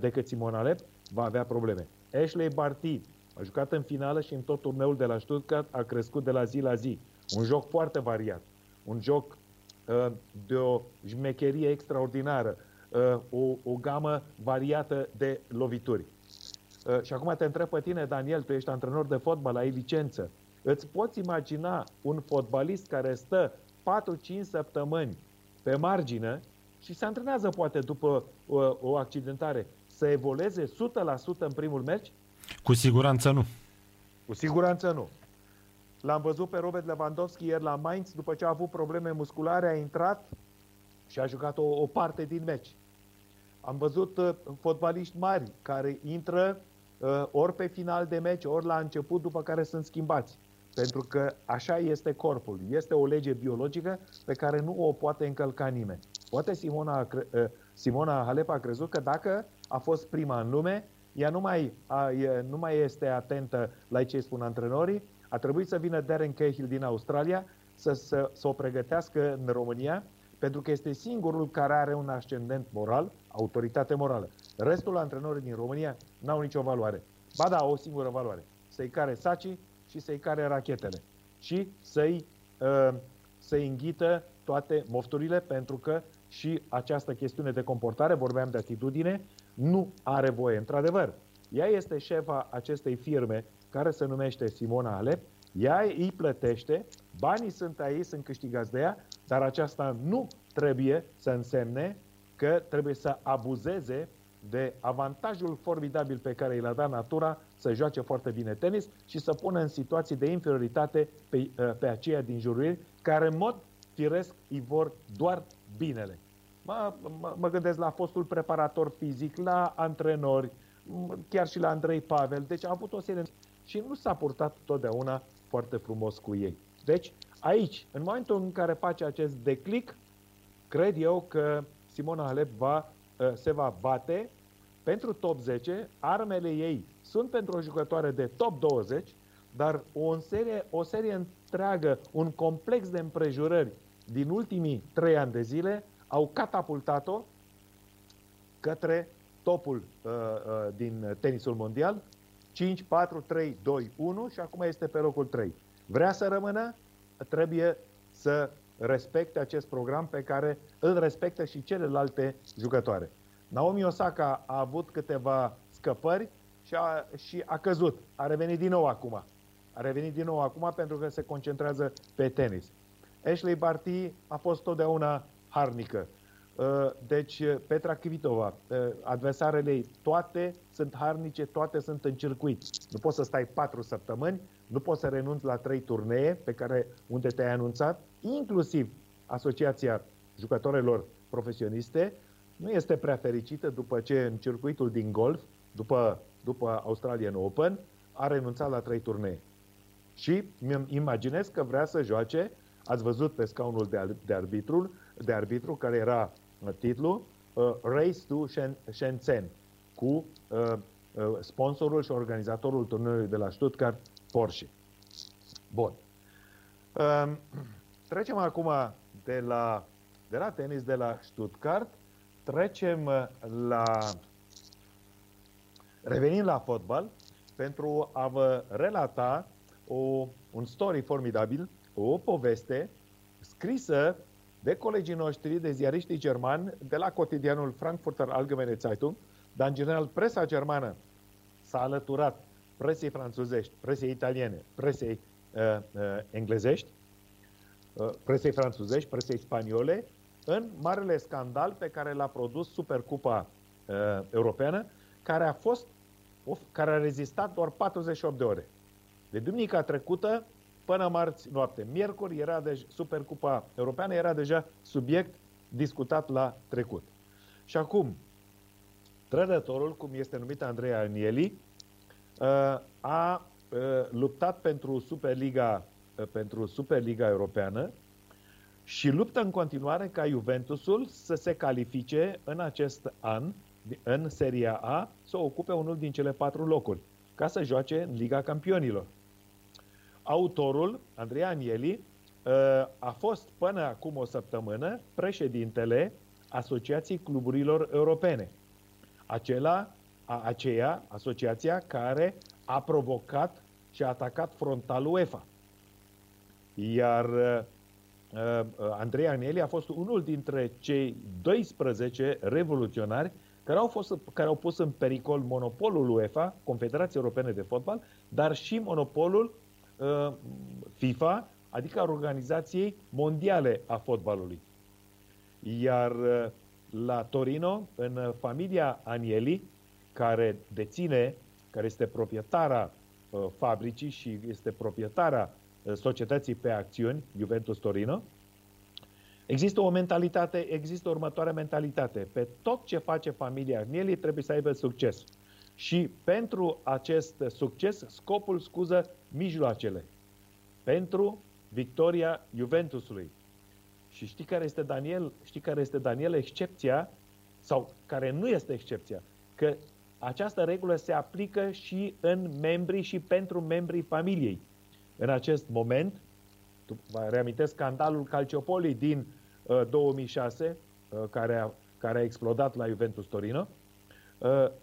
decât Simona Alep, va avea probleme. Ashley Barty a jucat în finală și în tot turneul de la Stuttgart a crescut de la zi la zi. Un joc foarte variat, un joc uh, de o jmecherie extraordinară, uh, o, o gamă variată de lovituri. Uh, și acum te întreb pe tine, Daniel, tu ești antrenor de fotbal, ai licență. Îți poți imagina un fotbalist care stă 4-5 săptămâni pe margine și se antrenează poate după o, o accidentare să evolueze 100% în primul meci? Cu siguranță nu. Cu siguranță nu. L-am văzut pe Robert Lewandowski ieri la Mainz, după ce a avut probleme musculare, a intrat și a jucat o, o parte din meci. Am văzut uh, fotbaliști mari care intră uh, ori pe final de meci, ori la început, după care sunt schimbați. Pentru că așa este corpul. Este o lege biologică pe care nu o poate încălca nimeni. Poate Simona, ă, Simona Halep a crezut că dacă a fost prima în lume, ea nu mai, a, nu mai este atentă la ce spun antrenorii, a trebuit să vină Darren Cahill din Australia să, să, să o pregătească în România, pentru că este singurul care are un ascendent moral, autoritate morală. Restul antrenorii din România n-au nicio valoare. Ba da, o singură valoare. Să-i care saci și să-i care rachetele și să-i, uh, să înghită toate mofturile pentru că și această chestiune de comportare, vorbeam de atitudine, nu are voie. Într-adevăr, ea este șefa acestei firme care se numește Simona Alep, ea îi plătește, banii sunt aici, sunt câștigați de ea, dar aceasta nu trebuie să însemne că trebuie să abuzeze de avantajul formidabil pe care i l-a dat natura să joace foarte bine tenis și să pună în situații de inferioritate pe, uh, pe aceia din jurul ei, care în mod firesc îi vor doar binele. Mă, mă, mă gândesc la fostul preparator fizic, la antrenori, chiar și la Andrei Pavel. Deci a avut o serie și nu s-a purtat totdeauna foarte frumos cu ei. Deci, aici, în momentul în care face acest declic, cred eu că Simona Halep va Uh, se va bate pentru top 10. Armele ei sunt pentru o jucătoare de top 20, dar o serie, o serie întreagă, un complex de împrejurări din ultimii trei ani de zile au catapultat-o către topul uh, uh, din tenisul mondial 5, 4, 3, 2, 1 și acum este pe locul 3. Vrea să rămână? Trebuie să respecte acest program pe care îl respectă și celelalte jucătoare. Naomi Osaka a avut câteva scăpări și a, și a căzut. A revenit din nou acum. A revenit din nou acum pentru că se concentrează pe tenis. Ashley Barty a fost totdeauna harnică. Uh, deci Petra Kvitova, uh, adversarele ei, toate sunt harnice, toate sunt în circuit. Nu poți să stai patru săptămâni, nu poți să renunți la trei turnee pe care unde te-ai anunțat, inclusiv Asociația Jucătorilor Profesioniste nu este prea fericită după ce în circuitul din golf, după, după Australian Open, a renunțat la trei turnee. Și îmi imaginez că vrea să joace, ați văzut pe scaunul de, de, arbitru, de arbitru care era titlu, uh, Race to Shen- Shenzhen cu uh, uh, sponsorul și organizatorul turneului de la Stuttgart, Porsche. Bun. Uh, trecem acum de la, de la tenis de la Stuttgart, trecem uh, la Revenim la fotbal pentru a vă relata o, un story formidabil, o poveste scrisă de colegii noștri, de ziariștii germani, de la cotidianul Frankfurter Allgemeine Zeitung, dar în general presa germană s-a alăturat presei franțuzești, presei italiene, presei uh, uh, englezești, uh, presei franțuzești, presei spaniole, în marele scandal pe care l-a produs Supercupa uh, Europeană, care a fost care a rezistat doar 48 de ore. De duminica trecută până marți noapte. Miercuri era de Supercupa Europeană era deja subiect discutat la trecut. Și acum, trădătorul, cum este numit Andrei Anieli, uh, a uh, luptat pentru Superliga, uh, pentru Superliga Europeană și luptă în continuare ca Juventusul să se califice în acest an în Seria A să ocupe unul din cele patru locuri, ca să joace în Liga Campionilor. Autorul, Andrei Anieli, uh, a fost până acum o săptămână președintele Asociației Cluburilor Europene. Acela, a, aceea, asociația care a provocat și a atacat frontal UEFA. Iar uh, uh, Andrei Anieli a fost unul dintre cei 12 revoluționari care au, fost, care au pus în pericol monopolul UEFA, Confederației Europene de Fotbal, dar și monopolul uh, FIFA, adică a Organizației Mondiale a Fotbalului. Iar uh, la Torino, în familia Anieli, care deține, care este proprietara uh, fabricii și este proprietara uh, societății pe acțiuni, Juventus Torino, Există o mentalitate, există următoarea mentalitate. Pe tot ce face familia Agnelli trebuie să aibă succes. Și pentru acest succes, scopul scuză mijloacele. Pentru victoria Juventusului. Și știi care este Daniel? Știi care este Daniel excepția? Sau care nu este excepția? Că această regulă se aplică și în membrii și pentru membrii familiei. În acest moment, vă reamintesc scandalul Calciopoli din uh, 2006, uh, care, a, care a explodat la Juventus Torino. Uh,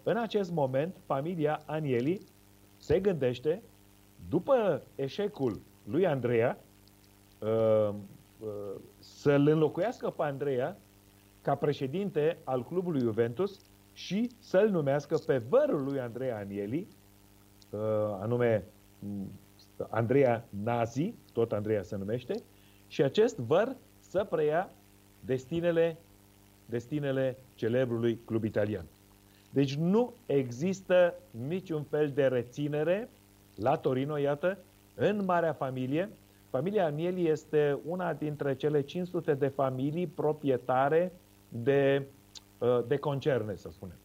în acest moment, familia Anieli se gândește, după eșecul lui Andreea, uh, uh, să-l înlocuiască pe Andreea ca președinte al clubului Juventus și să-l numească pe vărul lui Andreea Anieli, uh, anume Andreea Nazi, tot Andreea se numește, și acest văr să preia destinele, destinele celebrului club italian. Deci nu există niciun fel de reținere la Torino, iată, în marea familie. Familia Anieli este una dintre cele 500 de familii proprietare de, de concerne, să spunem,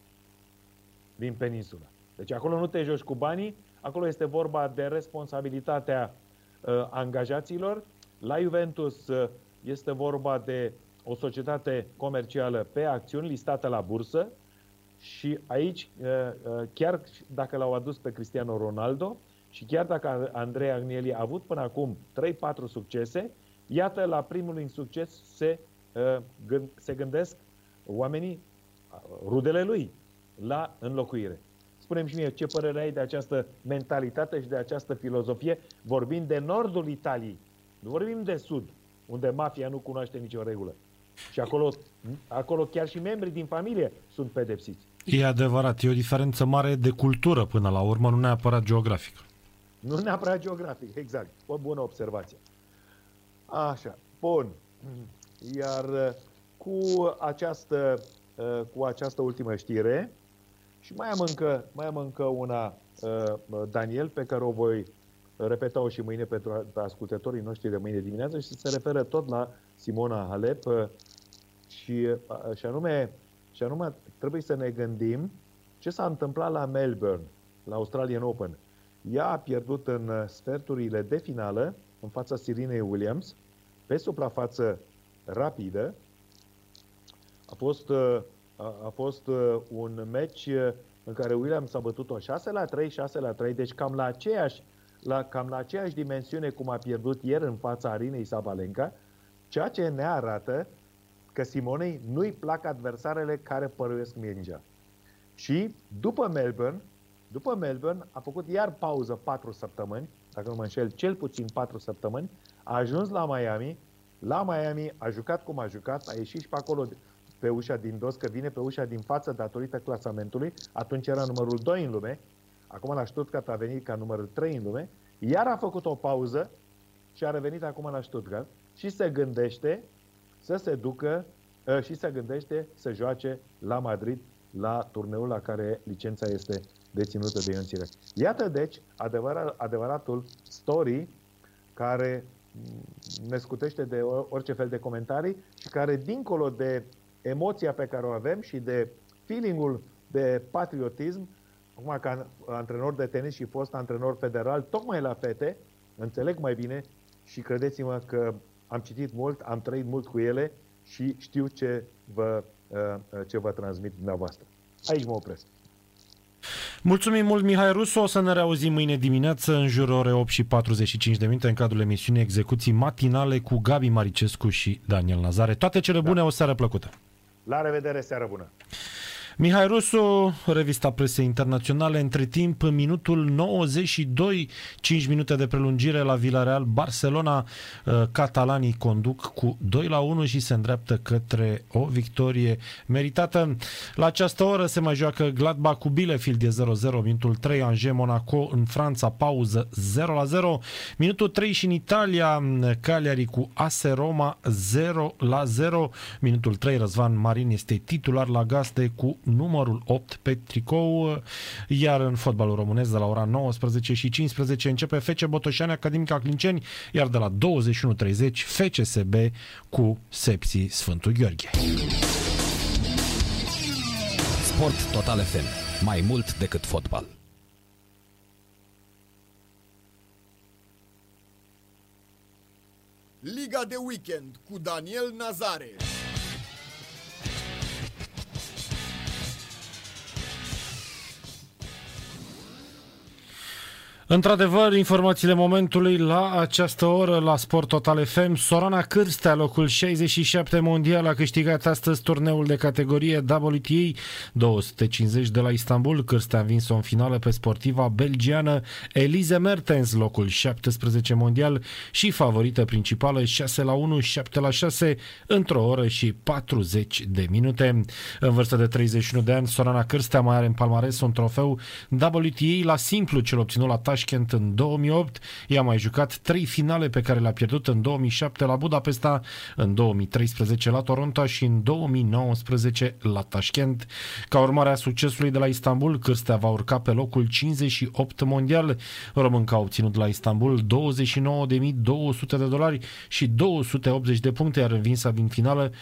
din peninsula. Deci acolo nu te joci cu banii, Acolo este vorba de responsabilitatea uh, angajaților. La Juventus uh, este vorba de o societate comercială pe acțiuni listată la bursă și aici, uh, uh, chiar dacă l-au adus pe Cristiano Ronaldo și chiar dacă Andrei Agnelli a avut până acum 3-4 succese, iată, la primul succes se, uh, gând, se gândesc oamenii, rudele lui, la înlocuire. Spunem și mie ce părere ai de această mentalitate și de această filozofie, vorbind de nordul Italiei. Nu vorbim de sud, unde mafia nu cunoaște nicio regulă. Și acolo, acolo chiar și membrii din familie sunt pedepsiți. E adevărat, e o diferență mare de cultură până la urmă, nu neapărat geografică. Nu neapărat geografic, exact. O bună observație. Așa, bun. Iar uh, cu această, uh, cu această ultimă știre, și mai am încă, mai am încă una, uh, Daniel, pe care o voi repeta-o și mâine pentru ascultătorii noștri de mâine dimineață și se referă tot la Simona Halep uh, și, uh, și, anume, și anume trebuie să ne gândim ce s-a întâmplat la Melbourne, la Australian Open. Ea a pierdut în sferturile de finală în fața Sirinei Williams pe suprafață rapidă. A fost A, a fost uh, un meci uh, în care Williams a bătut-o 6 la 3, 6 la 3, deci cam la aceeași, la, cam la aceeași dimensiune cum a pierdut ieri în fața Arinei Sabalenka, ceea ce ne arată că Simonei nu-i plac adversarele care păruiesc mingea. Și după Melbourne, după Melbourne a făcut iar pauză 4 săptămâni, dacă nu mă înșel, cel puțin 4 săptămâni, a ajuns la Miami, la Miami a jucat cum a jucat, a ieșit și pe acolo pe ușa din dos, că vine pe ușa din față datorită clasamentului, atunci era numărul 2 în lume, acum la Stuttgart a venit ca numărul 3 în lume, iar a făcut o pauză și a revenit acum la Stuttgart și se gândește să se ducă ă, și se gândește să joace la Madrid la turneul la care licența este deținută de Ion Țirec. Iată deci adevărat, adevăratul story care ne scutește de orice fel de comentarii și care, dincolo de emoția pe care o avem și de feelingul de patriotism, acum ca antrenor de tenis și fost antrenor federal, tocmai la fete, înțeleg mai bine și credeți-mă că am citit mult, am trăit mult cu ele și știu ce vă, uh, ce vă transmit dumneavoastră. Aici mă opresc. Mulțumim mult, Mihai Rusu. O să ne reauzim mâine dimineață în jurul ore 8 și 45 de minute în cadrul emisiunii Execuții Matinale cu Gabi Maricescu și Daniel Nazare. Toate cele bune, da. o seară plăcută! La revedere, seară bună! Mihai Rusu, revista presei internaționale, între timp, minutul 92, 5 minute de prelungire la Villarreal, Barcelona, uh, catalanii conduc cu 2 la 1 și se îndreaptă către o victorie meritată. La această oră se mai joacă Gladbach cu Bielefeld de 0-0, minutul 3, Angers Monaco în Franța, pauză 0 la 0, minutul 3 și în Italia, Cagliari cu AS Roma 0 la 0, minutul 3, Răzvan Marin este titular la gaste cu numărul 8 pe tricou, iar în fotbalul românesc de la ora 19 și 15 începe FC Botoșani Academica Clinceni, iar de la 21.30 FCSB cu Sepsi Sfântul Gheorghe. Sport Total FM. Mai mult decât fotbal. Liga de weekend cu Daniel Nazare. Într-adevăr, informațiile momentului la această oră la Sport Total FM. Sorana Cârstea, locul 67 mondial, a câștigat astăzi turneul de categorie WTA 250 de la Istanbul. Cârstea a învins-o în finală pe sportiva belgiană Elise Mertens, locul 17 mondial și favorită principală 6 la 1, 7 la 6 într-o oră și 40 de minute. În vârstă de 31 de ani, Sorana Cârstea mai are în palmares un trofeu WTA la simplu cel obținut la Tashkent în 2008. Ea a mai jucat trei finale pe care le-a pierdut în 2007 la Budapesta, în 2013 la Toronto și în 2019 la Tashkent. Ca urmare a succesului de la Istanbul, Cârstea va urca pe locul 58 mondial. Românca a obținut la Istanbul 29.200 de dolari și 280 de puncte, iar învinsa din finală 16.398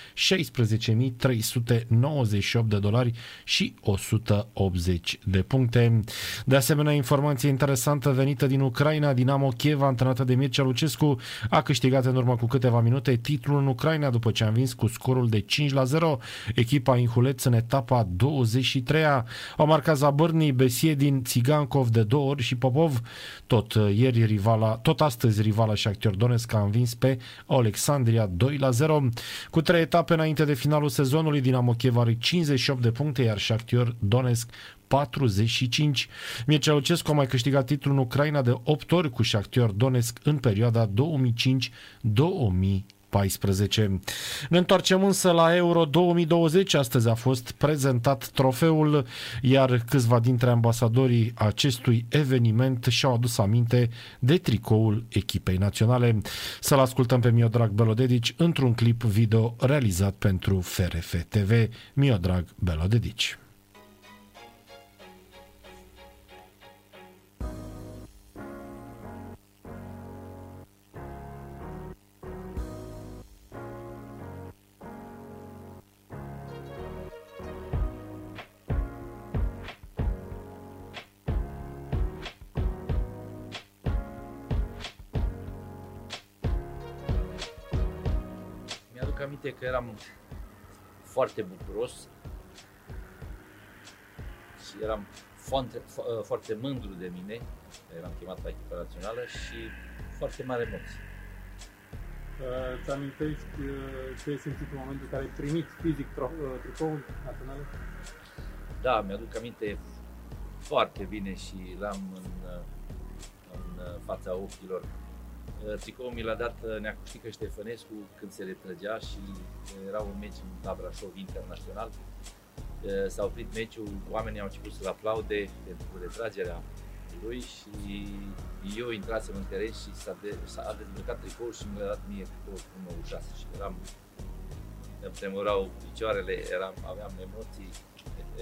de dolari și 180 de puncte. De asemenea, informație interesantă dată venită din Ucraina, Dinamo Kiev, antrenată de Mircea Lucescu, a câștigat în urmă cu câteva minute titlul în Ucraina după ce a învins cu scorul de 5 la 0 echipa Inhuleț în etapa 23-a. Au marcat Zabârnii, Besiedin, Țigankov de două ori și Popov. Tot ieri rivala, tot astăzi rivala Shakhtar Donetsk a învins pe Alexandria 2 la 0. Cu trei etape înainte de finalul sezonului, Dinamo Kiev are 58 de puncte, iar Shakhtar Donetsk 45. Mircea Lucescu a mai câștigat titlul în Ucraina de 8 ori cu Shakhtar Donetsk în perioada 2005-2014. Ne întoarcem însă la Euro 2020. Astăzi a fost prezentat trofeul, iar câțiva dintre ambasadorii acestui eveniment și-au adus aminte de tricoul echipei naționale. Să-l ascultăm pe Miodrag Belodedici într-un clip video realizat pentru FRF TV. Miodrag Belodedici. Aminte că eram foarte bucuros eram foarte, fo- foarte mândru de mine, eram chemat la echipa națională și foarte mare emoție. Uh, Îți amintești uh, ce ai simțit în momentul în care ai primit fizic tro- uh, tricoul național? Da, mi-aduc aminte foarte bine și l-am în, în fața ochilor. Tricoul mi l-a dat Neacuștică Ștefănescu când se retrăgea și era un meci la Brașov internațional. S-a oprit meciul, oamenii au început să-l aplaude pentru retragerea lui și eu intrasem în teren și s-a, de, s-a dezbrăcat tricoul și mi l-a dat mie tricoul cu 96 și eram îmi tremurau picioarele, eram, aveam emoții,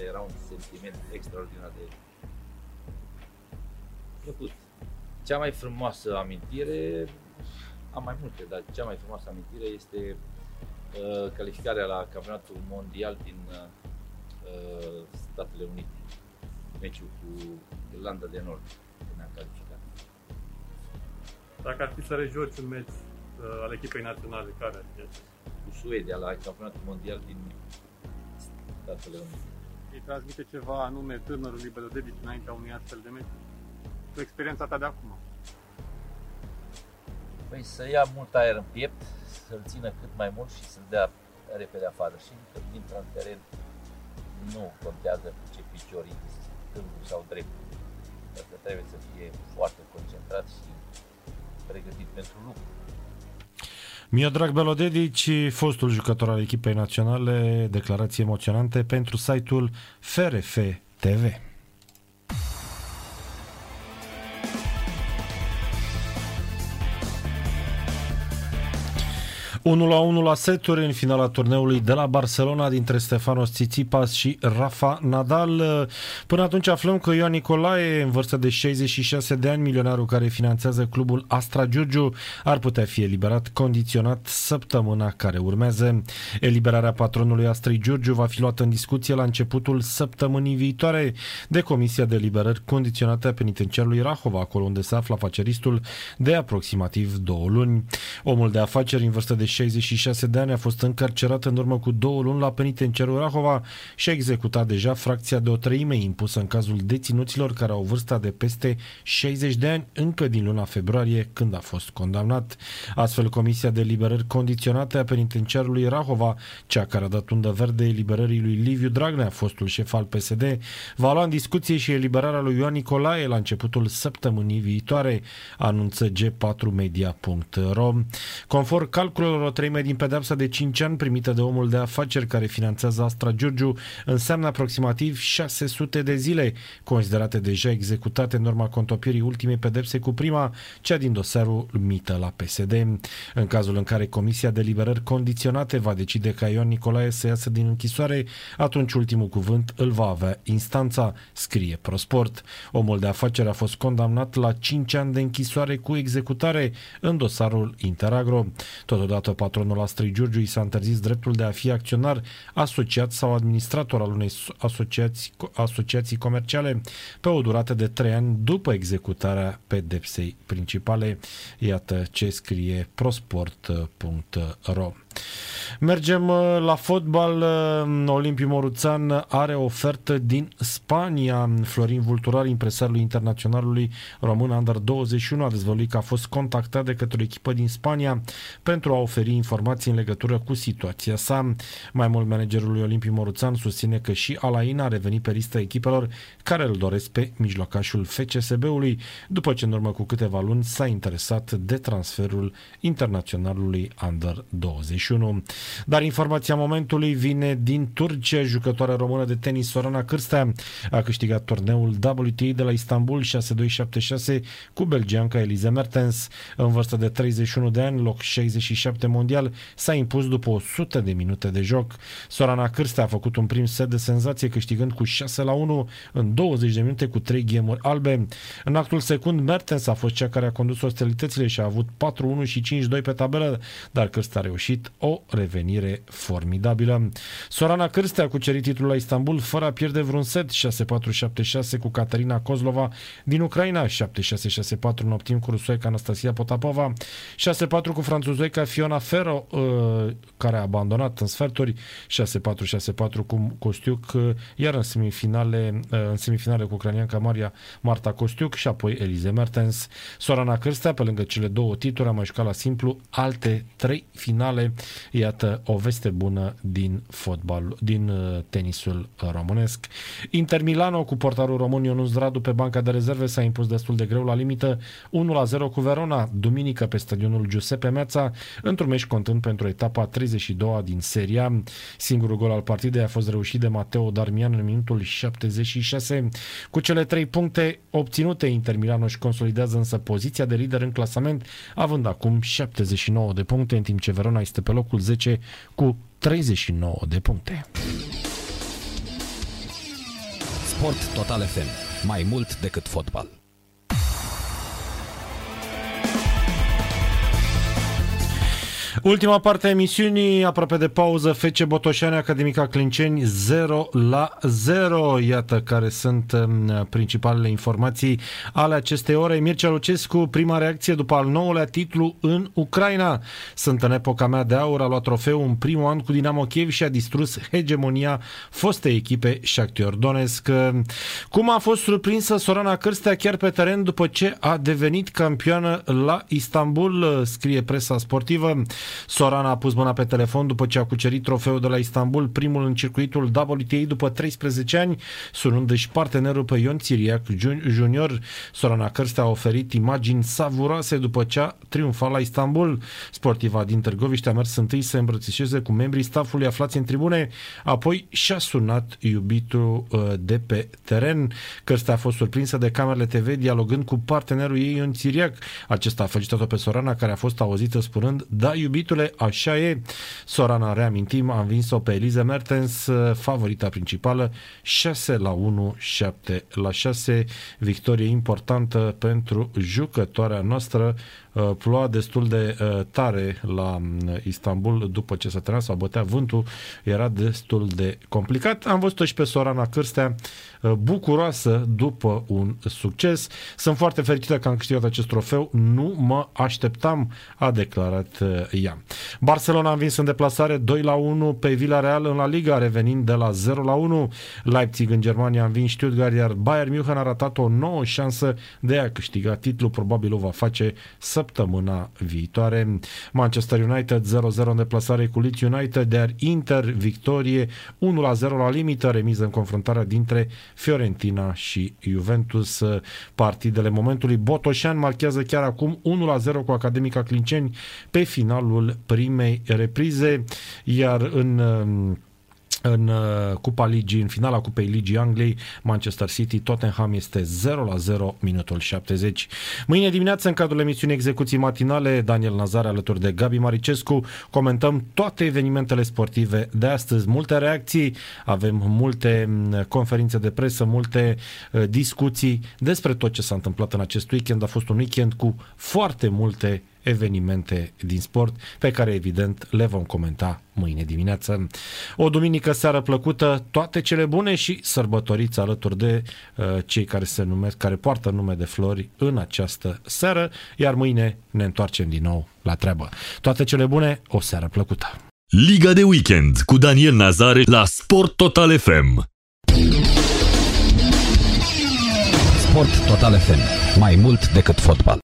era un sentiment extraordinar de plăcut. Cea mai frumoasă amintire, am mai multe, dar cea mai frumoasă amintire este uh, calificarea la campionatul mondial din uh, Statele Unite. Meciul cu Irlanda de Nord, când am calificat. Dacă ar fi să rejoci un meci uh, al echipei naționale, care ar fi acesta? Cu Suedia, la campionatul mondial din Statele Unite. Îi transmite ceva anume tânărului Belodevici înaintea unui astfel de meci? Cu experiența ta de acum. Păi să ia mult aer în piept, să-l țină cât mai mult și să-l dea repede afară. Și când intră în teren, nu contează cu ce picior intri, stângul sau dreptul. Dacă trebuie să fie foarte concentrat și pregătit pentru lucru. Miodrag Belodedici, fostul jucător al echipei naționale, declarații emoționante pentru site-ul FRF TV. 1 la 1 la seturi în finala turneului de la Barcelona dintre Stefanos Tsitsipas și Rafa Nadal. Până atunci aflăm că Ioan Nicolae, în vârstă de 66 de ani, milionarul care finanțează clubul Astra Giurgiu, ar putea fi eliberat condiționat săptămâna care urmează. Eliberarea patronului Astrii Giurgiu va fi luată în discuție la începutul săptămânii viitoare de Comisia de Liberări condiționate a penitenciarului Rahova, acolo unde se află afaceristul de aproximativ două luni. Omul de afaceri în vârstă de 66 de ani, a fost încarcerat în urmă cu două luni la penitenciarul Rahova și a executat deja fracția de o treime impusă în cazul deținuților care au vârsta de peste 60 de ani încă din luna februarie când a fost condamnat. Astfel, Comisia de Liberări Condiționate a penitenciarului Rahova, cea care a dat undă verde eliberării lui Liviu Dragnea, fostul șef al PSD, va lua în discuție și eliberarea lui Ioan Nicolae la începutul săptămânii viitoare, anunță g4media.ro. Conform calculelor o treime din pedepsa de 5 ani primită de omul de afaceri care finanțează Astra Giurgiu înseamnă aproximativ 600 de zile, considerate deja executate în urma contopirii ultimei pedepse cu prima, cea din dosarul mită la PSD. În cazul în care Comisia de Liberări Condiționate va decide ca Ion Nicolae să iasă din închisoare, atunci ultimul cuvânt îl va avea instanța, scrie Prosport. Omul de afaceri a fost condamnat la 5 ani de închisoare cu executare în dosarul Interagro. Totodată patronul Astrid Giurgiu i s-a interzis dreptul de a fi acționar, asociat sau administrator al unei asociații, asociații comerciale pe o durată de 3 ani după executarea pedepsei principale. Iată ce scrie prosport.ro. Mergem uh, la fotbal. Uh, Olimpiu Moruțan are ofertă din Spania. Florin Vulturar, impresarul internaționalului român Under 21, a dezvăluit că a fost contactat de către o echipă din Spania pentru a oferi informații în legătură cu situația sa. Mai mult, managerul lui Olimpiu Moruțan susține că și Alain a revenit pe lista echipelor care îl doresc pe mijlocașul FCSB-ului, după ce în urmă cu câteva luni s-a interesat de transferul internaționalului Under 21. Dar informația momentului vine din Turcia. Jucătoarea română de tenis Sorana Cârstea a câștigat turneul WTA de la Istanbul 6276 cu belgianca Elize Mertens. În vârstă de 31 de ani, loc 67 mondial, s-a impus după 100 de minute de joc. Sorana Cârstea a făcut un prim set de senzație câștigând cu 6 la 1 în 20 de minute cu 3 gemuri albe. În actul secund, Mertens a fost cea care a condus ostilitățile și a avut 4-1 și 5-2 pe tabelă, dar Cârstea a reușit o revenire formidabilă. Sorana Cârstea a cucerit titlul la Istanbul fără a pierde vreun set 6-4-7-6 cu Caterina Kozlova din Ucraina, 7-6-6-4 în optim cu rusoica Anastasia Potapova, 6-4 cu franțuzoica Fiona Ferro, uh, care a abandonat în sferturi, 6-4-6-4 cu Costiuc, uh, iar în semifinale, uh, în semifinale cu ucranianca Maria Marta Costiuc și apoi Elize Mertens. Sorana Cârstea, pe lângă cele două titluri, a mai jucat la simplu alte trei finale. Iată o veste bună din fotbal, din tenisul românesc. Inter Milano cu portarul român Ionus Radu pe banca de rezerve s-a impus destul de greu la limită 1-0 cu Verona, duminică pe stadionul Giuseppe Meazza, într-un meci contând pentru etapa 32 din seria. Singurul gol al partidei a fost reușit de Mateo Darmian în minutul 76. Cu cele trei puncte obținute, Inter Milano își consolidează însă poziția de lider în clasament, având acum 79 de puncte, în timp ce Verona este pe locul 10 cu 39 de puncte. Sport Total FM. Mai mult decât fotbal. Ultima parte a emisiunii, aproape de pauză, FC Botoșani, Academica Clinceni 0 la 0. Iată care sunt um, principalele informații ale acestei ore. Mircea Lucescu, prima reacție după al nouălea titlu în Ucraina. Sunt în epoca mea de aur, a luat trofeu în primul an cu Dinamo Kiev și a distrus hegemonia fostei echipe Shakhtar Donetsk. Cum a fost surprinsă Sorana Cârstea chiar pe teren după ce a devenit campioană la Istanbul, scrie presa sportivă. Sorana a pus mâna pe telefon după ce a cucerit trofeul de la Istanbul, primul în circuitul WTA după 13 ani, sunându-și partenerul pe Ion Țiriac Junior. Sorana Cârstea a oferit imagini savuroase după ce a triumfat la Istanbul. Sportiva din Târgoviște a mers întâi să îmbrățișeze cu membrii staffului aflați în tribune, apoi și-a sunat iubitul uh, de pe teren. Cârstea a fost surprinsă de camerele TV dialogând cu partenerul ei Ion Țiriac. Acesta a felicitat-o pe Sorana, care a fost auzită spunând, da, iubit iubitule, așa e. Sorana, reamintim, a învins-o pe Eliza Mertens, favorita principală, 6 la 1, 7 la 6. Victorie importantă pentru jucătoarea noastră. Uh, ploua destul de uh, tare la mm, Istanbul după ce s-a terminat sau bătea vântul, era destul de complicat. Am văzut-o și pe Sorana Cârstea uh, bucuroasă după un succes. Sunt foarte fericită că am câștigat acest trofeu. Nu mă așteptam, a declarat ea. Barcelona a învins în deplasare 2 la 1 pe Villarreal în La Liga, revenind de la 0 la 1. Leipzig în Germania a învins Stuttgart, iar Bayern München a ratat o nouă șansă de a câștiga titlul. Probabil o va face săptămâna viitoare. Manchester United 0-0 în deplasare cu Leeds United, iar Inter victorie 1-0 la limită, remiză în confruntarea dintre Fiorentina și Juventus. Partidele momentului Botoșan marchează chiar acum 1-0 cu Academica Clinceni pe finalul primei reprize, iar în în uh, Cupa Ligii, în finala Cupei Ligii Angliei, Manchester City, Tottenham este 0 la 0, minutul 70. Mâine dimineață, în cadrul emisiunii execuții matinale, Daniel Nazar alături de Gabi Maricescu, comentăm toate evenimentele sportive de astăzi. Multe reacții, avem multe mm, conferințe de presă, multe uh, discuții despre tot ce s-a întâmplat în acest weekend. A fost un weekend cu foarte multe evenimente din sport pe care evident le vom comenta mâine dimineață. O duminică seară plăcută, toate cele bune și sărbătoriți alături de uh, cei care se numesc, care poartă nume de flori în această seară, iar mâine ne întoarcem din nou la treabă. Toate cele bune, o seară plăcută! Liga de weekend cu Daniel Nazare la Sport Total FM. Sport Total FM. Mai mult decât fotbal.